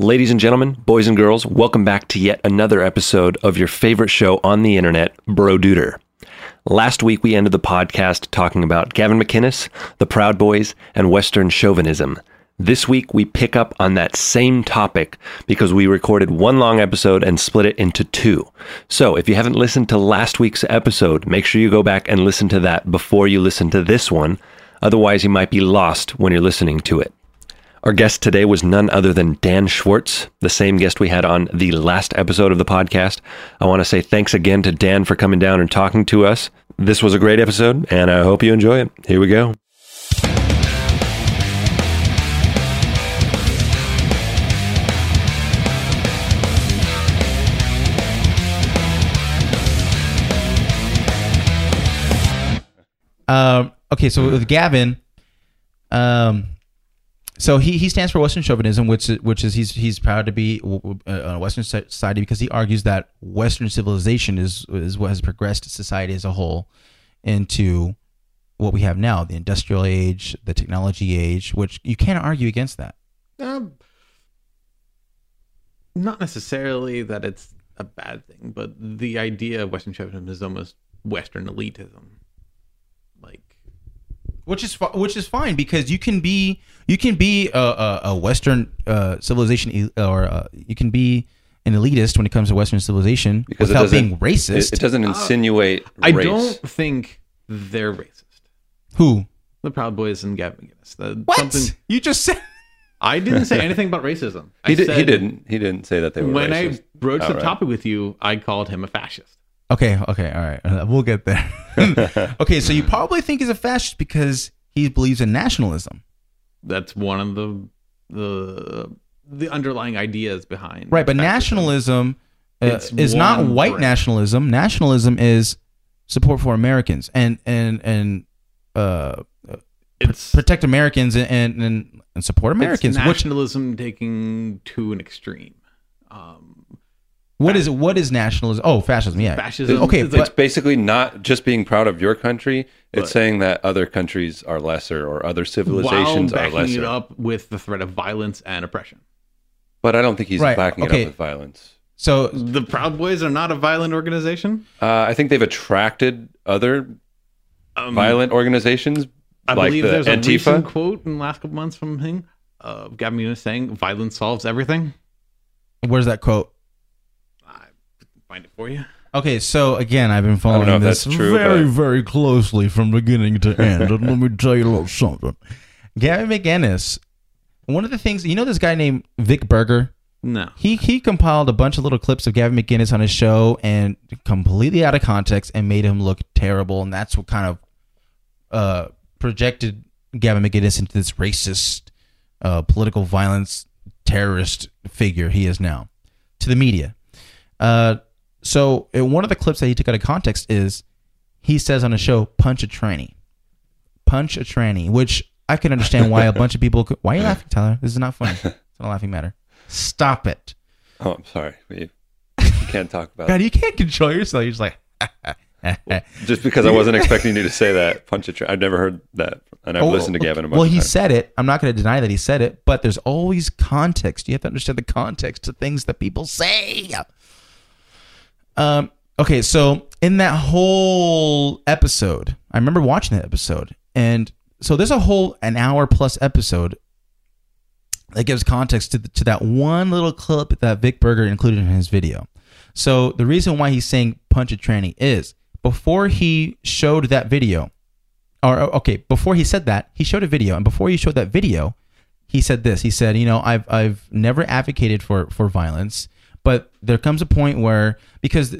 Ladies and gentlemen, boys and girls, welcome back to yet another episode of your favorite show on the internet, Bro Duder. Last week, we ended the podcast talking about Gavin McInnes, the Proud Boys, and Western chauvinism. This week, we pick up on that same topic because we recorded one long episode and split it into two. So, if you haven't listened to last week's episode, make sure you go back and listen to that before you listen to this one. Otherwise, you might be lost when you're listening to it. Our guest today was none other than Dan Schwartz, the same guest we had on the last episode of the podcast. I want to say thanks again to Dan for coming down and talking to us. This was a great episode, and I hope you enjoy it. Here we go. Um, okay, so with Gavin, um, so he, he stands for Western chauvinism, which is, which is he's he's proud to be uh, a Western society because he argues that Western civilization is is what has progressed society as a whole into what we have now, the industrial age, the technology age, which you can't argue against that. Um, not necessarily that it's a bad thing, but the idea of Western chauvinism is almost Western elitism. Like, which is fi- which is fine because you can be you can be a, a, a Western uh, civilization or uh, you can be an elitist when it comes to Western civilization Because without being racist. It, it doesn't insinuate I race. don't think they're racist. Who? The Proud Boys and Gavin McInnes. The, What? Something, You just said. I didn't say anything about racism. I He, did, he said didn't. He didn't say that they were When racist. I broached the Outright. topic with you, I called him a fascist. Okay, okay, all right. We'll get there. okay, so you probably think he's a fascist because he believes in nationalism. That's one of the the the underlying ideas behind. Right, but nationalism uh, It's is not white branch. nationalism. Nationalism is support for Americans and and and uh, it's protect Americans and and, and, support Americans. It's Which nationalism taking to an extreme. Um, what is what is nationalism? Oh, fascism. Yeah. fascism. Okay, is It's like- basically not just being proud of your country. It's But- saying that other countries are lesser or other while civilizations are backing it lesser. up with the threat of violence and oppression. But I don't think he's Right, backing it up with violence. So The Proud Boys are not a violent organization. Uh, I think they've attracted other Um, violent organizations I like believe the there's a recent quote in the last couple months from him, uh, Gavin Nunez saying, "Violence solves everything." where's that quote? I can find it for you. Okay, so again, I've been following this true, very, but- very closely from beginning to end. and let me tell you a little something. Gavin McInnes, one of the things you know, this guy named Vic Berger. No, He he compiled a bunch of little clips of Gavin McInnes on his show and completely out of context and made him look terrible, and that's what kind of uh, projected Gavin McInnes into this racist, uh, political violence terrorist figure he is now to the media. Uh, so one of the clips that he took out of context is he says on a show, "Punch a tranny, punch a tranny," which I can understand why a bunch of people. Could, why are you laughing, Tyler? This is not funny. It's not a laughing matter. Stop it. Oh, I'm sorry. We, you can't talk about God, you can't control yourself. You're just like, just because I wasn't expecting you to say that. Punch a tra- I've never heard that, and I've Oh, listened to Gavin a bunch Well, he said it. I'm not going to deny that he said it, but there's always context. You have to understand the context to things that people say. Um. Okay, so in that whole episode, I remember watching that episode, and so there's a whole an hour plus episode that gives context to the, to that one little clip that Vic Berger included in his video. So the reason why he's saying punch a tranny is before he showed that video, or okay, before he said that, he showed a video, and before he showed that video, he said this. He said, "You know, I've I've never advocated for for violence, but there comes a point where because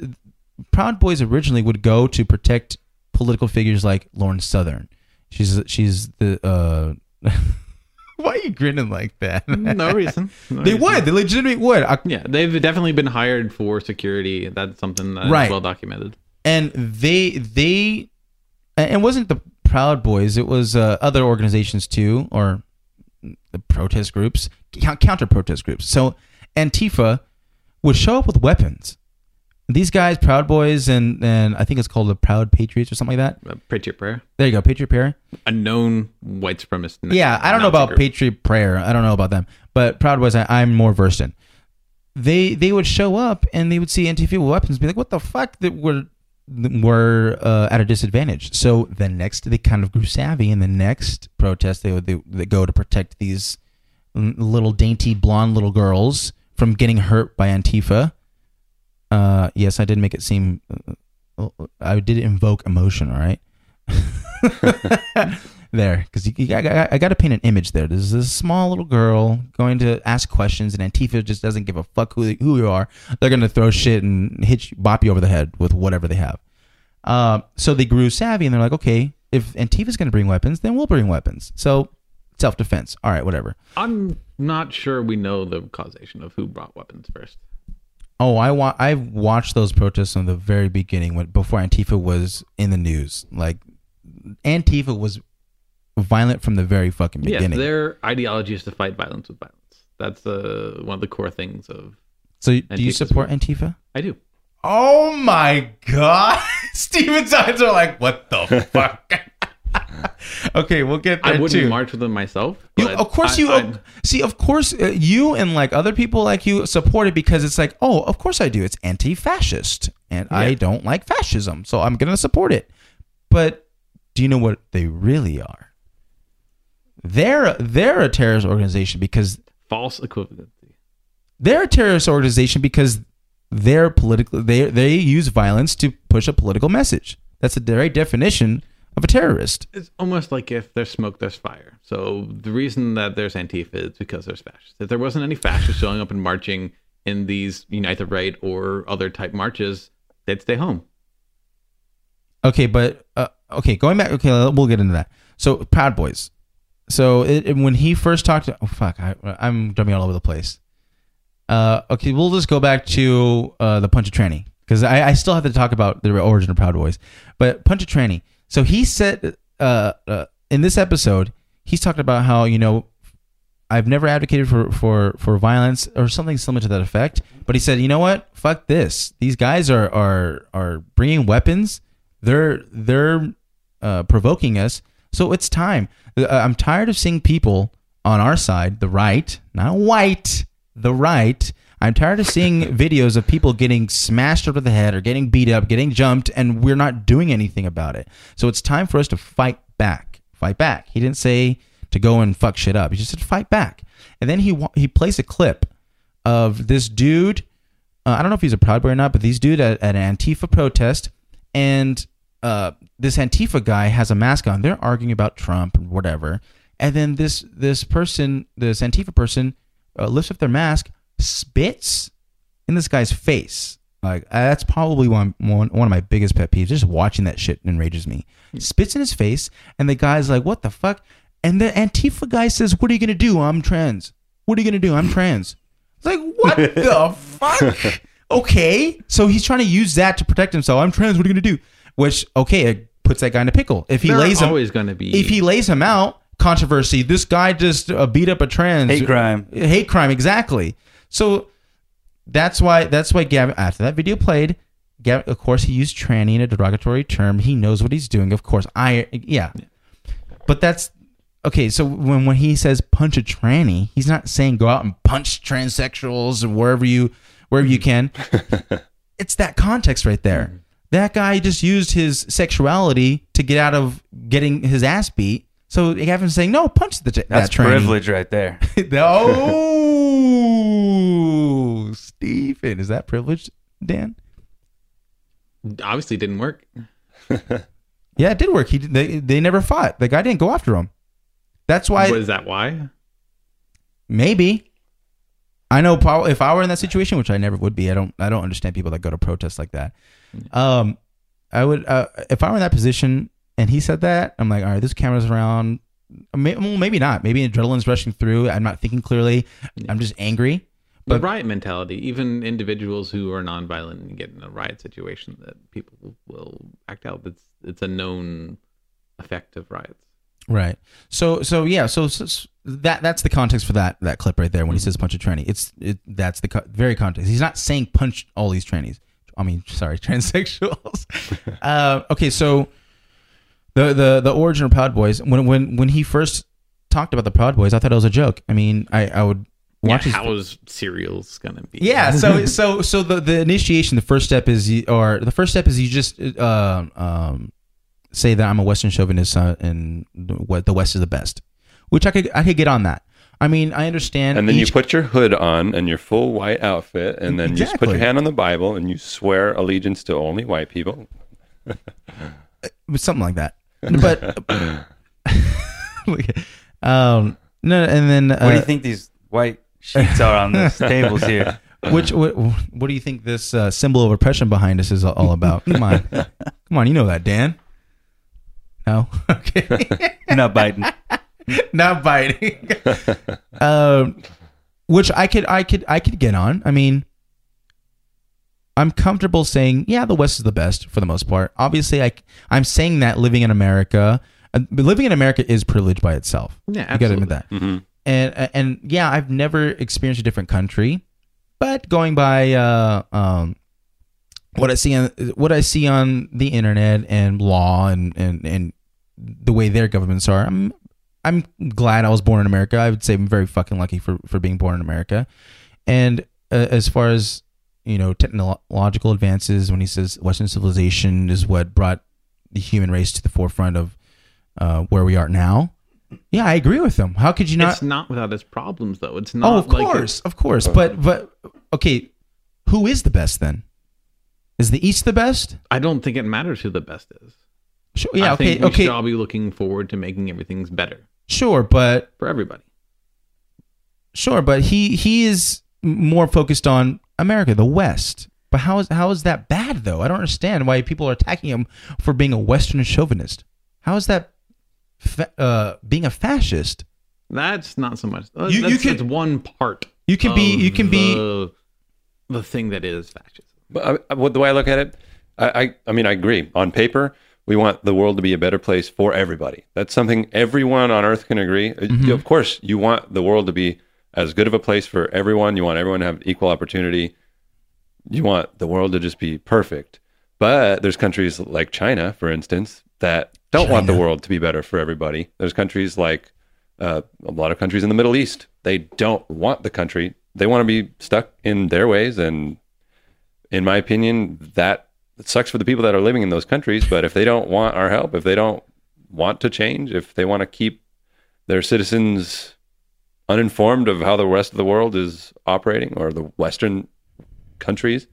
Proud Boys originally would go to protect political figures like Lauren Southern. She's she's the uh Why are you grinning like that? no reason. No they reason. would. They legitimately would. I- Yeah, they've definitely been hired for security. That's something that's Right. well documented. and they they and it wasn't the Proud Boys. It was uh, other organizations too, or the protest groups, counter protest groups. So Antifa would show up with weapons, these guys, Proud Boys, and and I think it's called the Proud Patriots or something like that. Uh, Patriot Prayer, There you go, Patriot Prayer. a known white supremacist. Yeah, I don't know about group. Patriot Prayer. I don't know about them, but Proud Boys, I, I'm more versed in. They they would show up and they would see anti fuel weapons, and be like, "What the fuck?" That we're were uh, at a disadvantage. So the next, they kind of grew savvy. In the next protest, they would they, they go to protect these little dainty blonde little girls from getting hurt by Antifa. Uh, yes, I did make it seem. Uh, I did invoke emotion. All right. there, because I, I got to paint an image there. There's this small little girl going to ask questions, and Antifa just doesn't give a fuck who who you are. They're gonna throw shit and hit you, bop you over the head with whatever they have. Uh, so they grew savvy, and they're like, okay, if Antifa's gonna bring weapons, then we'll bring weapons. So self defense. All right, whatever. I'm not sure we know the causation of who brought weapons first. Oh, I wa- I watched those protests from the very beginning when before Antifa was in the news. Like Antifa was violent from the very fucking Yes, beginning. their ideology is to fight violence with violence. That's uh, one of the core things of. so do you Antifa's support Antifa? I do. Oh my god. Steven's eyes are like, what the fuck? okay, we'll get there I wouldn't too. march with them myself. You, of course, I- you I- see. Of course, uh, you and like other people like you support it because it's like, oh, of course I do. It's anti-fascist, and I don't like fascism, so I'm gonna support it. But do you know what they really are? They're they're a terrorist organization because false equivalency. they're a terrorist organization because they're political. They they use violence to push a political message. That's the very definition of a terrorist. It's almost like if there's smoke, there's fire. So the reason that there's Antifa is because there's fascists. If there wasn't any fascists showing up and marching in these Unite the Right or other type marches, they'd stay home. Okay, but uh, okay, going back. Okay, we'll get into that. So Proud Boys. So it, it- when he first talked, to, oh fuck, I, I'm jumping all over the place. Uh, okay, we'll just go back to uh, the Punch a Tranny because I, I still have to talk about the origin of Proud Boys. But Punch a Tranny. So he said uh, uh, in this episode, he's talking about how you know I've never advocated for, for, for violence or something similar to that effect. But he said, you know what? Fuck this. These guys are are are bringing weapons. They're they're uh, provoking us. So it's time. Uh, I'm tired of seeing people on our side, the right, not white, the right. I'm tired of seeing videos of people getting smashed over the head or getting beat up, getting jumped, and we're not doing anything about it. So it's time for us to fight back. Fight back. He didn't say to go and fuck shit up. He just said fight back. And then he he plays a clip of this dude. Uh, I don't know if he's a Proud Boy or not, but these dude at, at an Antifa protest, and uh, this Antifa guy has a mask on. They're arguing about Trump and whatever. And then this this person, this Antifa person, uh, lifts up their mask, spits in this guy's face. Like uh, that's probably one, one one of my biggest pet peeves. Just watching that shit enrages me. Spits in his face, and the guy's like, "What the fuck?" And the Antifa guy says, "What are you gonna do? I'm trans. What are you gonna do? I'm trans." It's like, what the fuck? Okay, so he's trying to use that to protect himself. I'm trans. What are you gonna do? Which okay, it puts that guy in a pickle. If he There lays are him, always going to be. if he lays him out, controversy. This guy just uh, beat up a trans Hate crime. Hate crime, exactly. So that's why that's why Gavin after that video played. Gavin, of course, he used tranny in a derogatory term. He knows what he's doing. Of course, I yeah. But that's okay. So when when he says punch a tranny, he's not saying go out and punch transsexuals or wherever you wherever you can. it's that context right there. That guy just used his sexuality to get out of getting his ass beat. So Gavin's saying, "No, punch the that That's tranny." privilege right there. oh, Stephen, is that privilege, Dan? obviously didn't work. Yeah, it did work. He they they never fought. The guy didn't go after him. That's why Was that why? maybe. I know Paul, if I were in that situation, which I never would be, I don't I don't understand people that go to protests like that. Um, I would uh, if I were in that position and he said that, I'm like, all right, this camera's around. May- well, Maybe not. Maybe adrenaline's rushing through. I'm not thinking clearly. I'm just angry. The But- riot mentality, even individuals who are nonviolent and get in a riot situation, that people will, act out. It's it's a known effect of riots. Right. So so yeah. So, so that that's the context for that that clip right there when he says punch a tranny. It's it that's the co- very context. He's not saying punch all these trannies. I mean, sorry, transsexuals. uh, okay, so the the the origin of Proud Boys when when when he first talked about the Proud Boys, I thought it was a joke. I mean, I I would Yeah, how is cereals gonna be? yeah so so so the the initiation the first step is you, or the first step is you just uh, um say that i'm a western chauvinist uh, and the- what the west is the best which i could i could get on that i mean i understand And then you put your hood on and your full white outfit, and then you just put your hand on the Bible and you swear allegiance to only white people. something like that but um no and then uh, What do you think these white sheets are on the tables here? which what, what do you think this uh, symbol of oppression behind us is all about come on come on you know that dan no okay not biting. not biting. um, which I could, I could, I could get on. I mean, I'm comfortable saying, yeah, the West is the best for the most part. Obviously, I, I'm saying that living in America, uh, living in America is privilege by itself. Yeah, you got to admit absolutely. that. And and yeah, I've never experienced a different country, but going by uh, um, what I see on what I see on the internet and law and and and the way their governments are, I'm I'm glad I was born in America. I would say I'm very fucking lucky for for being born in America. And uh, as far as you know, technological advances, when he says Western civilization is what brought the human race to the forefront of uh, where we are now. Yeah, I agree with him. How could you not? it's not without its problems though. It's not. oh, of like course, of course. But but okay, who is the best then? Is the East the best? I don't think it matters who the best is. Sure. Yeah. I okay. think we Okay. should all be looking forward to making everything's better Sure, but for everybody. Sure, but he he is more focused on America, the West. But how is how is that bad though? I don't understand why people are attacking him for being a Western chauvinist. How is that fa- uh, being a fascist? That's not so much. uh, You- you that's, could- that's one part. You can be- you can be- the, the thing that is fascism. But I, what the way I look at it, I, I, I mean, I agree. On paper, we want the world to be a better place for everybody. That's something everyone on Earth can agree. Uh, Of course, you want the world to be as good of a place for everyone. You want everyone to have equal opportunity. You want the world to just be perfect. But there's countries like China, for instance, that don't want the world to be better for everybody. There's countries like uh, a lot of countries in the Middle East. They don't want the country. They want to be stuck in their ways and in my opinion, that sucks for the people that are living in those countries. But if they don't want our help, if they don't want to change, if they want to keep their citizens uninformed of how the rest of the world is operating or the Western countries,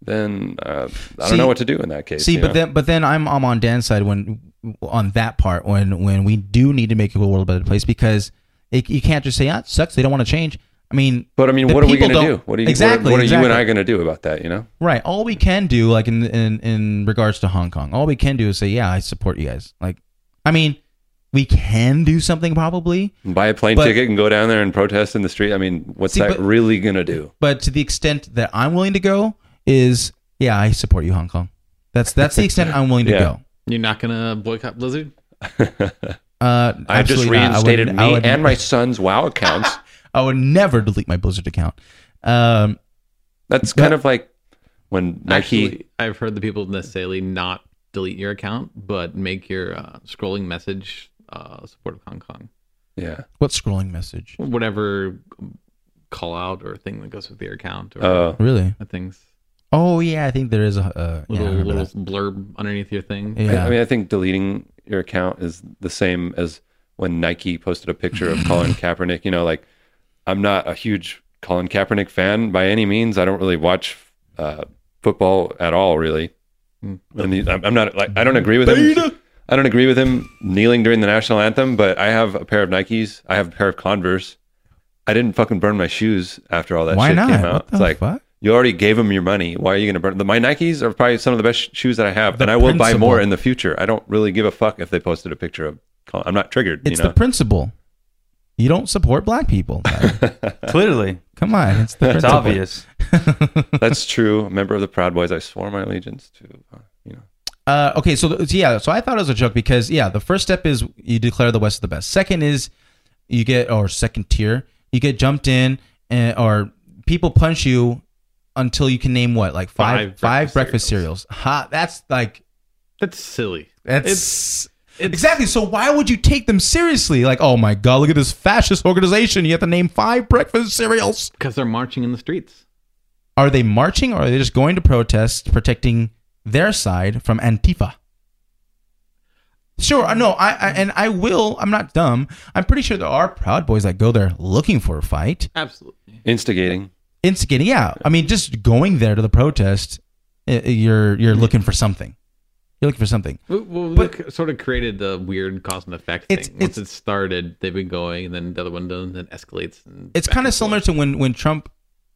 then uh, I don't See- know what to do in that case. See, but know? then but then I'm I'm on Dan's side when on that part when when we do need to make the world a better place because it, you can't just say ah, it sucks. They don't want to change. I mean, But I mean, what are we going to do? What are you? exactly? What are, what are you and. I going to do about that? You know, Right. All we can do, like in, in in regards to Hong Kong, all we can do is say, "Yeah, I support you guys." Like, I mean, we can do something probably, buy a plane But- ticket and go down there and protest in the street. I mean, what's See, that but- really going to do? but to the extent that I'm willing to go is, yeah, I support you, Hong Kong. That's that's the extent I'm willing to Yeah. go. You're not gonna boycott Blizzard? Uh, I just absolutely not. I would- reinstated I me would- and my son's WoW accounts. I would never delete my Blizzard account. Um, That's But- kind of like when Nike. Actually, I've heard the people necessarily not delete your account, but make your uh, scrolling message uh, support of Hong Kong. yeah. what scrolling message? Whatever call out or thing that goes with your account or Uh, Really? things. Oh yeah, I think there is a uh, yeah, I Little, remember little blurb underneath your thing. Yeah. I mean, I think deleting your account is the same as when Nike posted a picture of Colin Kaepernick. You know, like I'm not a huge Colin Kaepernick fan by any means. I don't really watch uh, football at all, really. Mm. And he, I'm I'm not like I don't agree with him. I don't agree with him kneeling during the national anthem, but I have a pair of Nikes. I have a pair of Converse. I didn't fucking burn my shoes after all that Why shit not? came out. What the it's like fuck? You already gave them your money. Why are you going to burn them? My Nikes are probably some of the best shoes that I have, The and I will buy more in the future. I don't really give a fuck if they posted a picture of. Colin. I'm not triggered. It's you know, the principle. You don't support black people. Clearly, Come on, it's the it's principle. obvious. that's true. A member of the Proud Boys. I swore my allegiance to. Uh, you know, Uh, okay, so, th- so yeah, so I thought it was a joke because yeah, the first step is you declare the West is the best. Second is you get or second tier, you get jumped in, and, or people punch you until you can name what, like five Five five breakfast breakfast, cereals. cereals. Ha, that's like That's silly. that's It's- it's- exactly. So why would you take them seriously? Like, oh my god, look at this fascist organization. You have to name five breakfast cereals. because they're marching in the streets. Are they marching or are they just going to protest, protecting their side from Antifa? Sure, no, I, I and I will. I'm not dumb. I'm pretty sure there are Proud Boys that go there looking for a fight, Absolutely. Instigating. Instigating. Yeah, I mean, just going there to the protest, uh, you're you're looking for something. You're looking for something. Well, well But- sort of created the weird cause and effect It's- thing. Once it's- it started, they've been going, and then the other one does, and then escalates. And It's kind of similar to when when Trump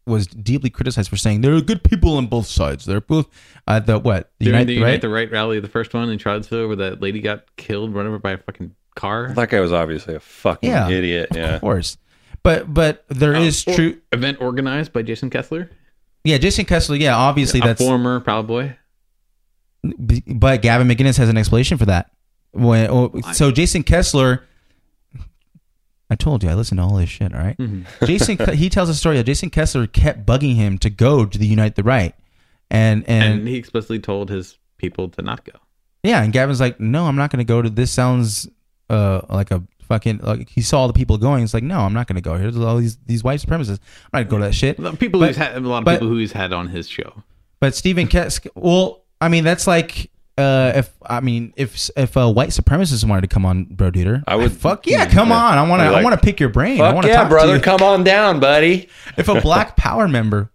was deeply criticized for saying there are good people on both sides. They're both uh, the what the during Unite, the Unite right? the Right rally, the first one in Charlottesville, where that lady got killed, run over by a fucking car. That guy was obviously a fucking Yeah. idiot. Of Yeah. Of course, but but there is Uh, or- true. event organized by Jason Kessler, Yeah, Jason Kessler. Yeah, obviously a that's. former Proud Boy. but Gavin McGinnis has an explanation for that. When, oh, so Jason Kessler, I told you I listened to all this shit. All right? Mm-hmm. Jason he tells a story that Jason Kessler kept bugging him to go to the Unite the Right, and and, and he explicitly told his people to not go. yeah, and Gavin's like, no, I'm not going to go to. This sounds uh like a fucking like he saw all the people going. It's like, no, I'm not going to go. Here's all these these white supremacists. I'm not going to go to that shit. A lot of People But- who's had a lot of but- people who he's had on his show. But Stephen Kes, well, I mean, that's like, uh, if I mean, if if a white supremacist wanted to come on, Bro Duder, I would- fuck yeah, come Yeah. on. I want to, I'd I want to pick your brain. I Fuck want to yeah, talk brother. To you. Come on down, buddy. If a Black Power member,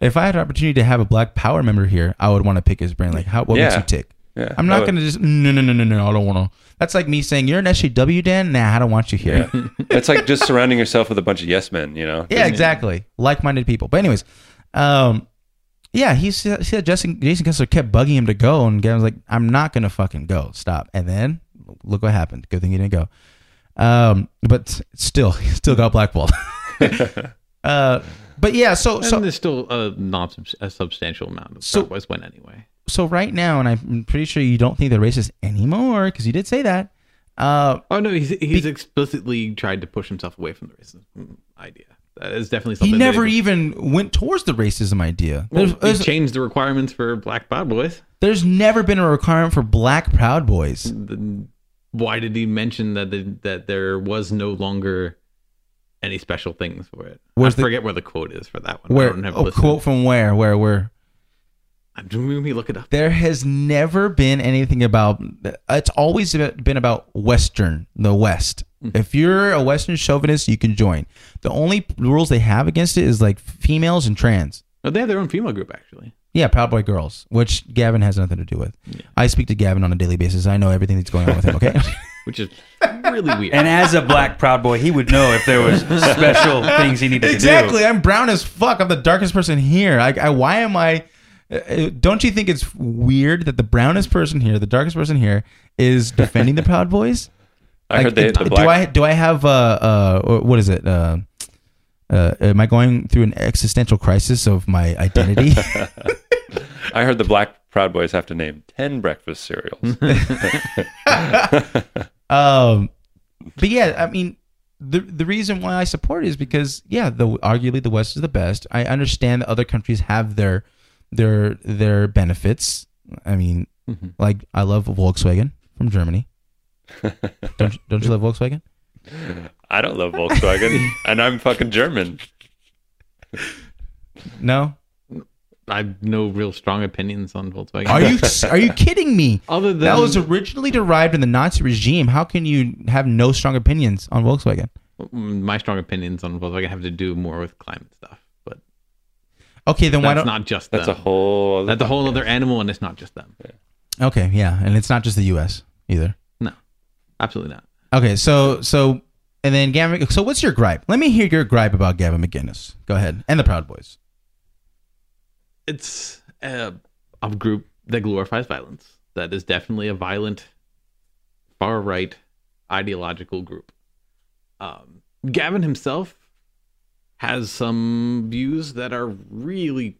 if I had an opportunity to have a Black Power member here, I would want to pick his brain. Like, how what makes you tick? Yeah. I'm not would- gonna just no no no no no. I don't want to. That's like me saying you're an SJW, Dan. Nah, I don't want you here. Yeah. it's like just surrounding yourself with a bunch of yes men, you know? Yeah, exactly. Like-minded people. But anyways, um, yeah, he said, Jason, Jason Kessler kept bugging him to go, and Gavin's like, "I'm not gonna fucking go. Stop." And then look what happened. Good thing he didn't go. Um, but still, he still got blackballed. uh, but yeah, so And so there's still a not a substantial amount of So- Proud Boys went anyway. So right now, and I'm pretty sure you don't think they're racist anymore because you did say that. Uh, Oh no, he's he's explicitly tried to push himself away from the racism idea. That is definitely something. he never even went towards the racism idea. well, There's, he there's, changed the requirements for Black Proud Boys. there's never been a requirement for black Proud Boys. Then why did he mention that the, that there was no longer any special things for it? Where's I the- forget where the quote is for that one. I Where don't have a quote from where? Where? Where? Let me look it up. There has never been anything about. It's always been about Western, the West. Hmm. If you're a Western chauvinist, you can join. The only rules they have against it is like females and trans. Oh, they have their own female group actually. Yeah, Proud Boy girls, which Gavin has nothing to do with. I speak to Gavin on a daily basis. I know everything that's going on with him. Okay. which is really weird. And as a black proud boy, he would know if there was special things he needed to do. exactly. I'm brown as fuck. I'm the darkest person here. I, I why am I? Uh, Don't you think it's weird that the brownest person here, the darkest person here, is defending the Proud Boys? I heard they, Like, the do black. I do I have uh uh what is it uh uh am I going through an existential crisis of my identity? I heard the Black Proud Boys have to name ten breakfast cereals. um, but yeah, I mean, the the reason why I support it is because yeah, the arguably the West is the best. I understand that other countries have their their their benefits. I mean, mm-hmm. like I love Volkswagen from Germany. don't you- don't you love Volkswagen? I don't love Volkswagen, and I'm fucking German. No. I have no real strong opinions on Volkswagen. Are you are you kidding me? Other than That was originally derived in the Nazi regime. How can you have no strong opinions on Volkswagen? Mm, my strong opinions on Volkswagen have to do more with climate stuff, but Okay, then why don't? not just That's a whole. Other that's a whole other animal, and it's not just them. Okay, yeah, and it's not just the U.S. either. No, absolutely not. Okay, so so and then Gavin. So what's your gripe? Let me hear your gripe about Gavin McGinnis. Go ahead, and the Proud Boys. It's a, a group that glorifies violence. That is definitely a violent, far right, ideological group. Um, Gavin himself has some views that are really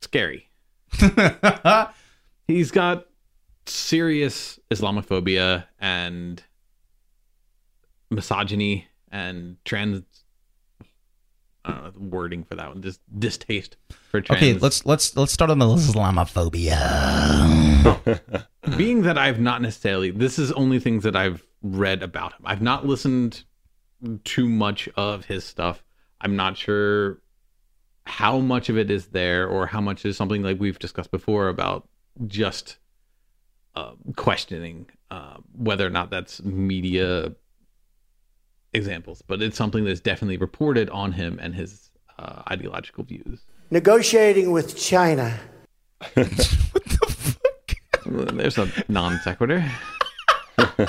scary. He's got serious Islamophobia and misogyny and trans I don't know the wording for that one. Just distaste for trans. Okay, let's let's let's start on the Islamophobia. being that I've not necessarily this is only things that I've read about him. I've not listened too much of his stuff. I'm not sure how much of it is there or how much is something like we've discussed before about just uh, questioning uh, whether or not that's media examples, but it's something that's definitely reported on him and his uh, ideological views. Negotiating with China. There's a non sequitur.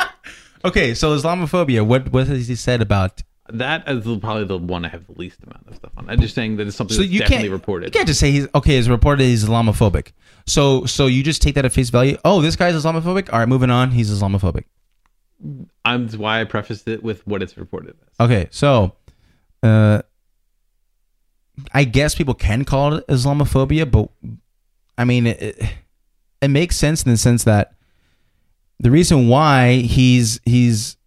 Okay, so Islamophobia. What what has he said about? That is probably the one I have the least amount of stuff on. I'm just saying that it's something So that's you definitely can't reported. You can't just say he's okay. It's reported he's Islamophobic. So so you just take that at face value. Oh, this guy's Islamophobic. All right, moving on. He's Islamophobic. I'm that's why I prefaced it with what it's reported as. Okay, so uh, I guess people can call it Islamophobia, but I mean it, it, it makes sense in the sense that the reason why he's he's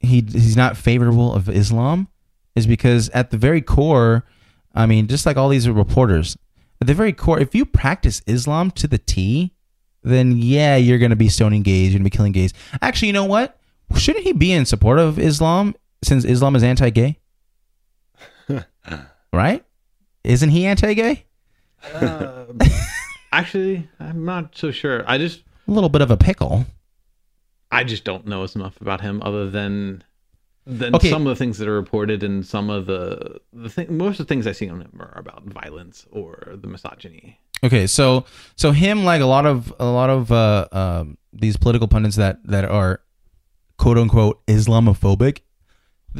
he he's not favorable of Islam is because at the very core, I mean, just like all these reporters, at the very core, if you practice Islam to the T, then yeah, you're going to be stoning gays, you're going to be killing gays. Actually, you know what? Shouldn't he be in support of Islam since Islam is anti-gay? right? Isn't he anti-gay? Uh, actually, I'm not so sure. I just A little bit of a pickle. I just don't know as enough about him other than than Okay. some of the things that are reported and some of the the thing most of the things I see on him are about violence or the misogyny. Okay, so so him like a lot of a lot of uh, um, these political pundits that that are quote unquote Islamophobic.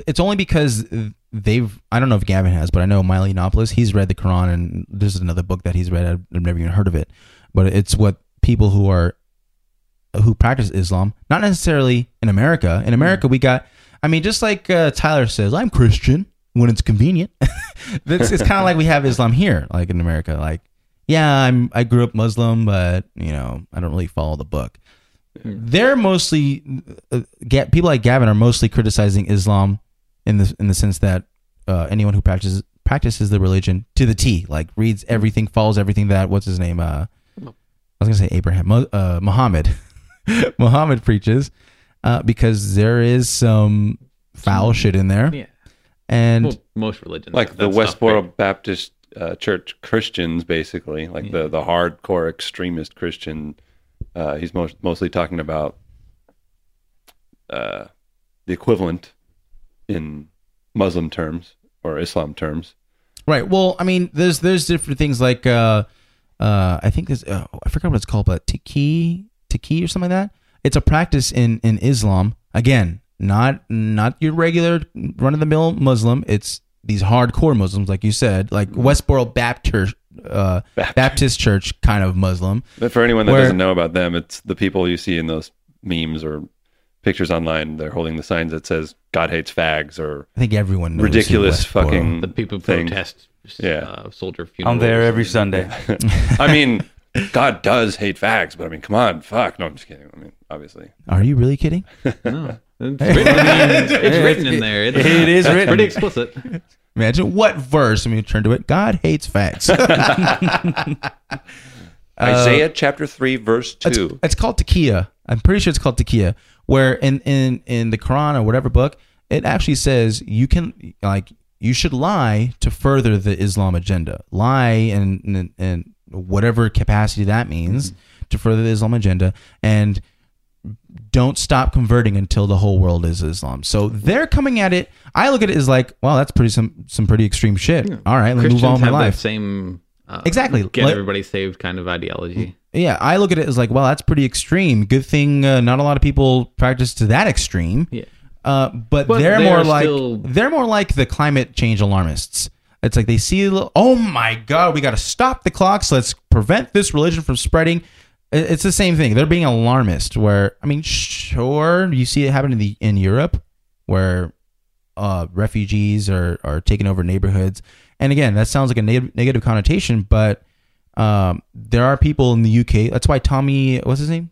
It's only because they've I don't know if Gavin has, but I know Milo Yiannopoulos, he's read the Quran and there's another book that he's read. I've never even heard of it, but it's what people who are who practice Islam, not necessarily in America. In America, we got. I mean, just like uh, Tyler says, I'm Christian when it's convenient. That's it's kind of like we have Islam here, like in America. Like, yeah, I'm I grew up Muslim, but you know, I don't really follow the book. They're mostly uh, Ga- people like Gavin are mostly criticizing Islam in the in the sense that uh, anyone who practices practices the religion to the T, like reads everything, follows everything that what's his name? Uh, I was gonna say Abraham, uh, Muhammad, Muhammad preaches, uh, because there is some foul shit in there, Yeah. and Well, most religions like the Westboro? Baptist uh, Church Christians, basically, like the the hardcore extremist Christian. Uh, he's most, mostly talking about uh, the equivalent in Muslim terms or Islam terms. Right. Well, I mean, there's there's different things like uh, uh, I think there's uh, I forgot what it's called, but tiki tiki or something like that. It's a practice in in Islam. Again, not not your regular run of the mill Muslim. It's these hardcore Muslims, like you said, like Westboro Baptist uh, Baptist. Baptist Church kind of Muslim. But for anyone that Where- doesn't know about them, it's the people you see in those memes or pictures online. They're holding the signs that says "God hates fags" or I think everyone knows ridiculous fucking the people who thing. protest Yeah. uh, soldier funerals. I'm there every Sunday. I mean, God does hate fags, but I mean, come on, fuck. No, I'm just kidding. I mean, obviously. Are you really kidding? No, it's written, it's written in there. It's, It is written. pretty explicit. Imagine what verse? Let me turn to it. God hates fags. Uh, Isaiah chapter three, verse two. it's called Taqiyya. I'm pretty sure it's called Taqiyya. Where in in in the Quran or whatever book, it actually says you can like you should lie to further the Islam agenda. Lie in in, in whatever capacity that means to further the Islam agenda and don't stop converting until the whole world is Islam. So they're coming at it. I look at it as like, wow, that's pretty some some pretty extreme shit. All right, let me move on with my life. that same uh, Exactly. get Let- everybody saved kind of ideology. Yeah, I look at it as like, well, that's pretty extreme. Good thing uh, not a lot of people practice to that extreme. Yeah. Uh, but, But they're they more like still- they're more like the climate change alarmists. It's like they see, oh my god, we got to stop the clocks. Let's prevent this religion from spreading. It's the same thing. They're being alarmist. Where I mean, sure, you see it happen in the in Europe, where uh, refugees are are taking over neighborhoods. And again, that sounds like a neg- negative connotation, but um, there are people in the UK. That's why Tommy, what's his name?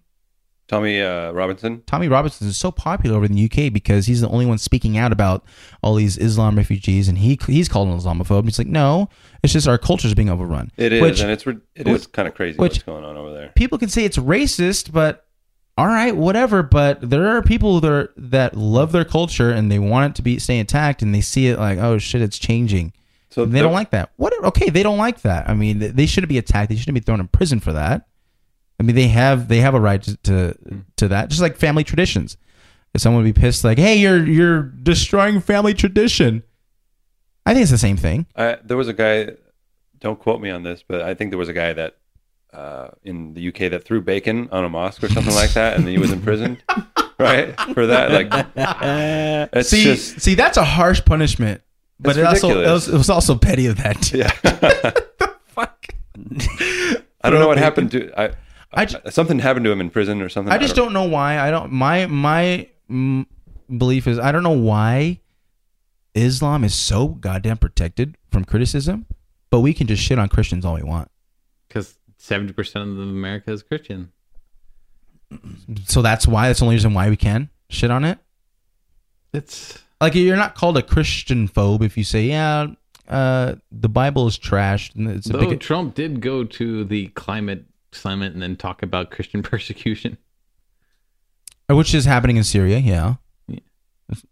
Tommy uh, Robinson. Tommy Robinson is so popular over in the UK because he's the only one speaking out about all these Islam refugees, and he he's called an Islamophobe. He's like, no, it's just our culture is being overrun. It is, Which and it's it is kind of crazy which- what's going on over there. people can say it's racist, but all right, whatever. But there are people that are, that love their culture and they want it to be stay intact, and they see it like, oh shit, it's changing. So they the- don't like that. What? Okay, they don't like that. I mean, th- they shouldn't be attacked. They shouldn't be thrown in prison for that. I mean, they have they have a right to to, to that. Just like family traditions. If someone would be pissed, like, hey, you're you're destroying family tradition. I think it's the same thing. I, there was a guy. Don't quote me on this, but I think there was a guy that uh, in the UK that threw bacon on a mosque or something like that, and then he was imprisoned, right, for that. Like, it's see, just see, that's a harsh punishment. But it also it was, it was also petty of that. Too. yeah. Fuck. I don't know what happened to I. I I ju- something happened to him in prison or something. I just don't know why. I don't. My my mm, belief is I don't know why Islam is so goddamn protected from criticism, but we can just shit on Christians all we want. Because seventy percent of America is Christian. So that's why. That's the only reason why we can shit on it. It's Like you're not called a Christian phobe if you say, yeah, uh, the Bible is trashed. and It's a though big. Trump did go to the climate summit and then talk about Christian persecution. which is happening in Syria. Yeah, Yeah. It's,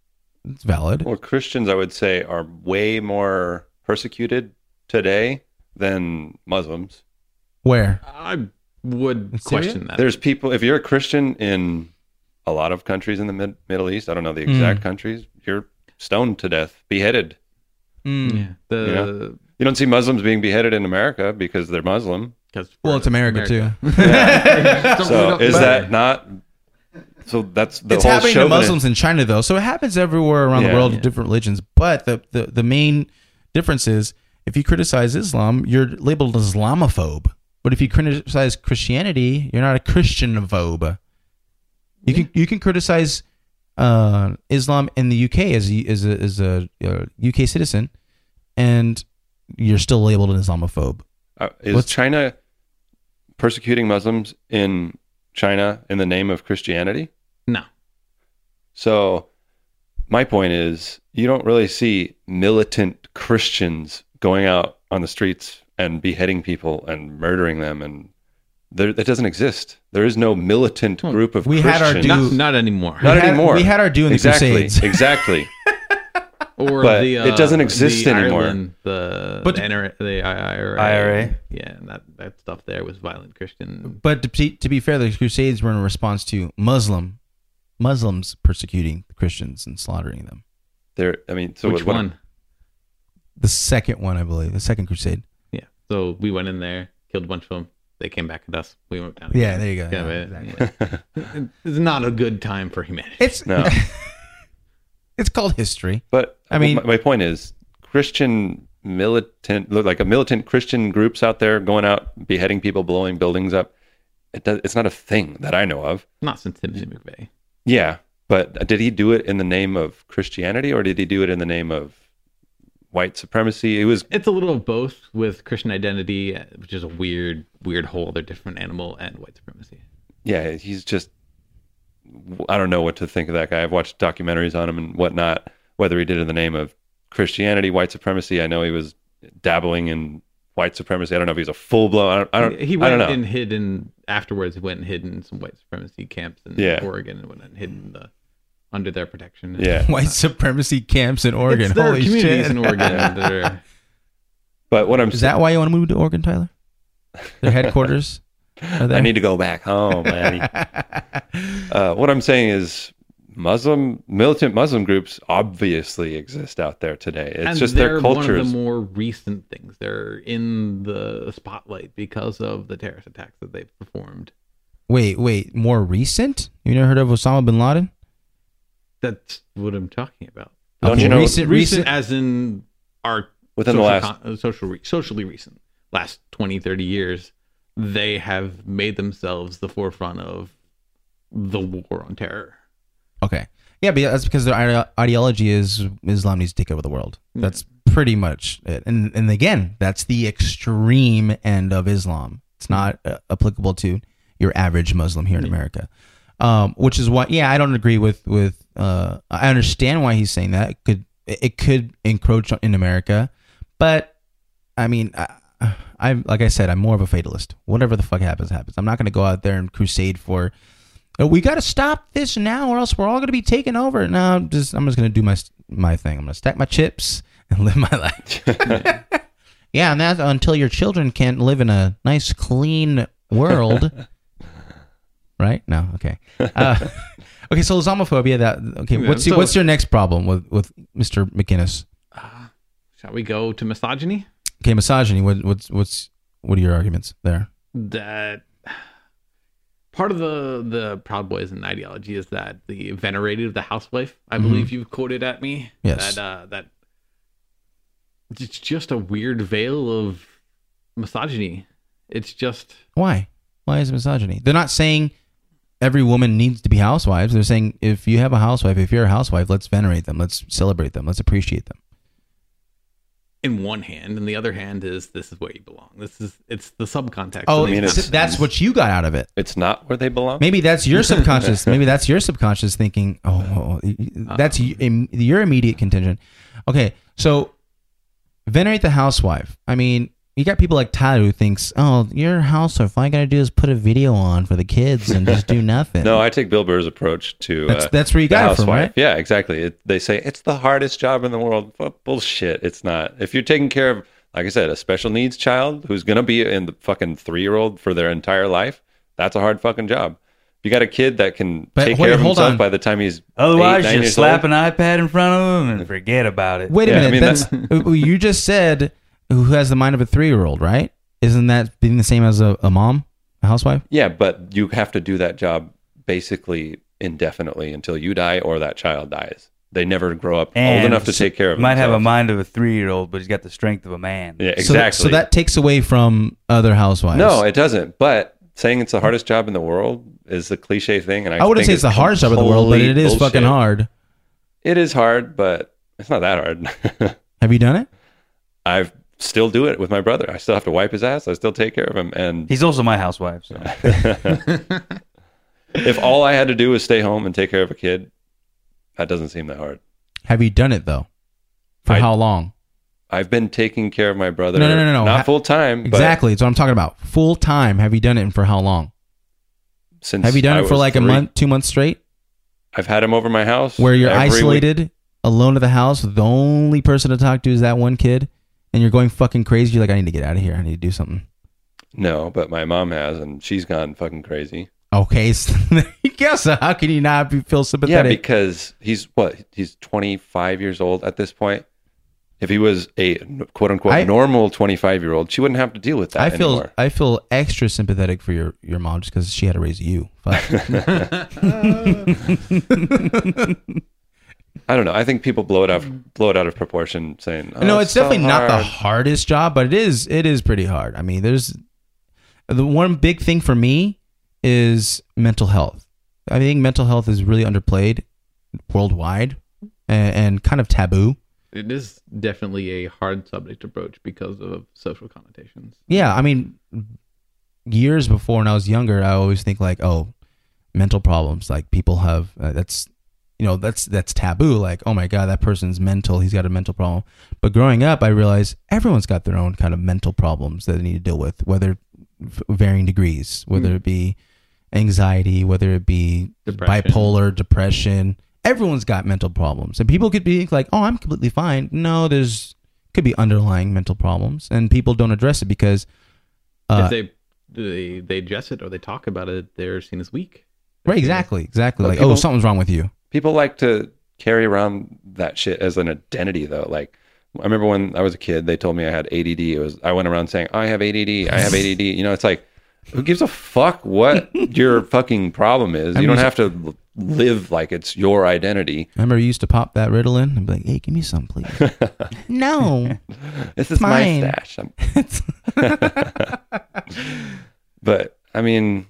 it's valid. Well, Christians, I would say, are way more persecuted today than Muslims. Where? I would question that. There's people. If you're a Christian in a lot of countries in the mid- Middle East, I don't know the exact Mm. countries, you're stoned to death, beheaded. Mm. yeah, the You don't see Muslims being beheaded in America because they're Muslim. 'Cause Well, it's America, too. Don't- So is that not? So that's the it's whole happening to chauvinist- Muslims in China though, so it happens everywhere around Yeah. the world Yeah. different religions. But the, the the main difference is if you criticize Islam, you're labeled Islamophobe. But if you criticize Christianity, you're not a Christianophobe. You can you can criticize uh, Islam in the UK as a, as a, as a uh, UK citizen, and you're still labeled an Islamophobe. Uh, is What's- China persecuting Muslims in China in the name of Christianity? no. So my point is you don't really see militant Christians going out on the streets and beheading people and murdering them and there, that doesn't exist. There is no militant hmm. group of we had our due- Not, not anymore. Not We had- anymore. we had our due in the exactly, Crusades. exactly. Or But the, it doesn't uh, exist the anymore. Ireland, the But- the, NRA the IRA, IRA. yeah, and that that stuff there was violent Christian. But to be, to be fair, the Crusades were in response to Muslim Muslims persecuting Christians and slaughtering them. There, I mean, so Which what- one? The second one, I believe, the second Crusade. Yeah. So we went in there, killed a bunch of them. They came back at us. We went down. Again. Yeah, there you go. Yeah, Yeah, but- yeah. it's not a good time for humanity. It's No. it's called history. But I mean- my, my point is, Christian militant, like a militant Christian groups out there going out beheading people, blowing buildings up. It does, it's not a thing that I know of. Not since Timothy McVeigh. Yeah, but did he do it in the name of Christianity or did he do it in the name of white supremacy? It was It's a little of both with Christian identity, uh, which is a weird, weird whole other different animal, and white supremacy. yeah, he's just I don't know what to think of that guy. I've watched documentaries on him and whatnot. Whether he did it in the name of Christianity, white supremacy, I know he was dabbling in white supremacy. I don't know if he's a full blown. I don't. I don't, he I went don't know. and hid in afterwards. He went and hid in some white supremacy camps in Yeah. Oregon and went and hid in the under their protection. yeah, White supremacy camps in Oregon. It's their Holy communities shit! in Oregon are but what I'm Is that why you want to move to Oregon, Tyler? Their headquarters are there. I need to go back home, Annie. uh, what I'm saying is, Muslim militant Muslim groups obviously exist out there today. It's and just they're their one of the more recent things. They're in the spotlight because of the terrorist attacks that they've performed. wait, wait. More recent? You never heard of Osama bin Laden? That's what I'm talking about. Don't Okay, you know- recent? recent, Recent. as in our Within the last- con- uh, social re- socially recent last 20 30 years they have made themselves the forefront of the war on terror Okay. Yeah, but that's because their ide- ideology is Islam needs to take over the world. That's pretty much it. And and again, that's the extreme end of Islam. It's not uh, applicable to your average Muslim here in America. Um, which is why, yeah, I don't agree with with. Uh, I understand why he's saying that. It could it could encroach on- in America, but I mean, I, I'm like I said, I'm more of a fatalist. Whatever the fuck happens, happens. I'm not going to go out there and crusade for. "Oh, we got to stop this now, or else we're all going to be taken over. No, I'm just I'm just going to do my my thing. I'm going to stack my chips and live my life. yeah, and that's until your children can't live in a nice, clean world. right? No, okay. Uh, okay, so Islamophobia. That okay. Yeah, What's your, so- what's your next problem with with Mr. McInnes? Shall we go to misogyny? Okay, misogyny. What what's what's what are your arguments there? That part of the the Proud Boys and ideology is that the venerated of the housewife. I believe you've quoted at me. Mm-hmm. Yes. That uh, that it's just a weird veil of misogyny. It's just Why? Why is it misogyny? They're not saying every woman needs to be housewives. They're saying if you have a housewife, if you're a housewife, let's venerate them, let's celebrate them, let's appreciate them. In one hand, and the other hand is this is where you belong. This is it's the subcontext. Oh, of these mean, it's- it's- that's what you got out of it. It's not where they belong. Maybe that's your subconscious. maybe that's your subconscious thinking. Oh, oh, oh that's y- your immediate contingent. Okay, so venerate the housewife. I mean, you got people like Tyler who thinks, "Oh, you're a housewife. All I gotta do is put a video on for the kids and just do nothing." No, I take Bill Burr's approach to That's- uh, that's where you the got it from, right? Yeah, exactly. It, they say it's the hardest job in the world. Well, bullshit. It's not. If you're taking care of, like I said, a special needs child who's gonna be in the fucking three year old for their entire life, that's a hard fucking job. You got a kid that can But take wait, care of himself on. by the time he's Otherwise, eight, nine you years slap old. an iPad in front of him and forget about it. Wait a Yeah, I minute. mean, that's you just said who has the mind of a three year old, right? Isn't that being the same as a, a mom, a housewife? Yeah, but you have to do that job basically indefinitely until you die or that child dies. They never grow up And old enough to take care of. Might have a mind of a three-year-old, but he's got the strength of a man. Yeah, So- exactly. So, that takes away from other housewives. No, it doesn't. But saying it's the hardest job in the world is a cliche thing, and I, I wouldn't say it's the hardest job in the world, but it is fucking hard. It is hard, but it's not that hard. Have you done it? I still do it with my brother. I still have to wipe his ass. I still take care of him, and He's also my housewife. So. if all I had to do was stay home and take care of a kid, that doesn't seem that hard. Have you done it though? For I- how long? I've been taking care of my brother. No, no, no, no, no. Not Ha- full time. Exactly. It's what I'm talking about. Full time. Have you done it and for how long? Since Have you done I it for was like a month, two months straight, I've had him over my house where you're every week. isolated, alone at the house, the only person to talk to is that one kid, and you're going fucking crazy? You're like, I need to get out of here. I need to do something. No, but my mom has, and she's gone fucking crazy. Okay, so there. So how can you not be, feel Yeah, sympathetic? because he's what? He's 25 years old at this point. If he was a quote unquote I- normal 25 year old, she wouldn't have to deal with that I feel anymore. I feel extra sympathetic for your your mom just because she had to raise you. Fuck. I don't know. I think people blow it up, blow it out of proportion, saying, oh, no, it's so definitely not the hardest job, but it is it is pretty hard. I mean, there's the one big thing for me is mental health. I think mental health is really underplayed worldwide and, and kind of taboo. it is definitely a hard subject to broach because of social connotations. Yeah, I mean, years before when I was younger, I always think like, oh, mental problems. Like people have uh, that's you know that's that's taboo. Like, oh my god, that person's mental. He's got a mental problem. But growing up, I realized everyone's got their own kind of mental problems that they need to deal with, whether varying degrees, whether it be anxiety, whether it be Depression. bipolar, depression. Everyone's got mental problems, and people could be like, "Oh, I'm completely fine." No, there's could be underlying mental problems, and people don't address it because uh, if they they they address it or they talk about it, they're seen as weak. Right, exactly, exactly. But like, oh, something's wrong with you. People like to carry around that shit as an identity, though. Like, I remember when I was a kid, they told me I had ADD. It was I went around saying I have ADD, I have ADD. You know, it's like, who gives a fuck what your fucking problem is? I You don't have to live like it's your identity. I Remember, you used to pop that Ritalin and be like, "Hey, give me some, please." no, This is Fine. my stash. But I mean,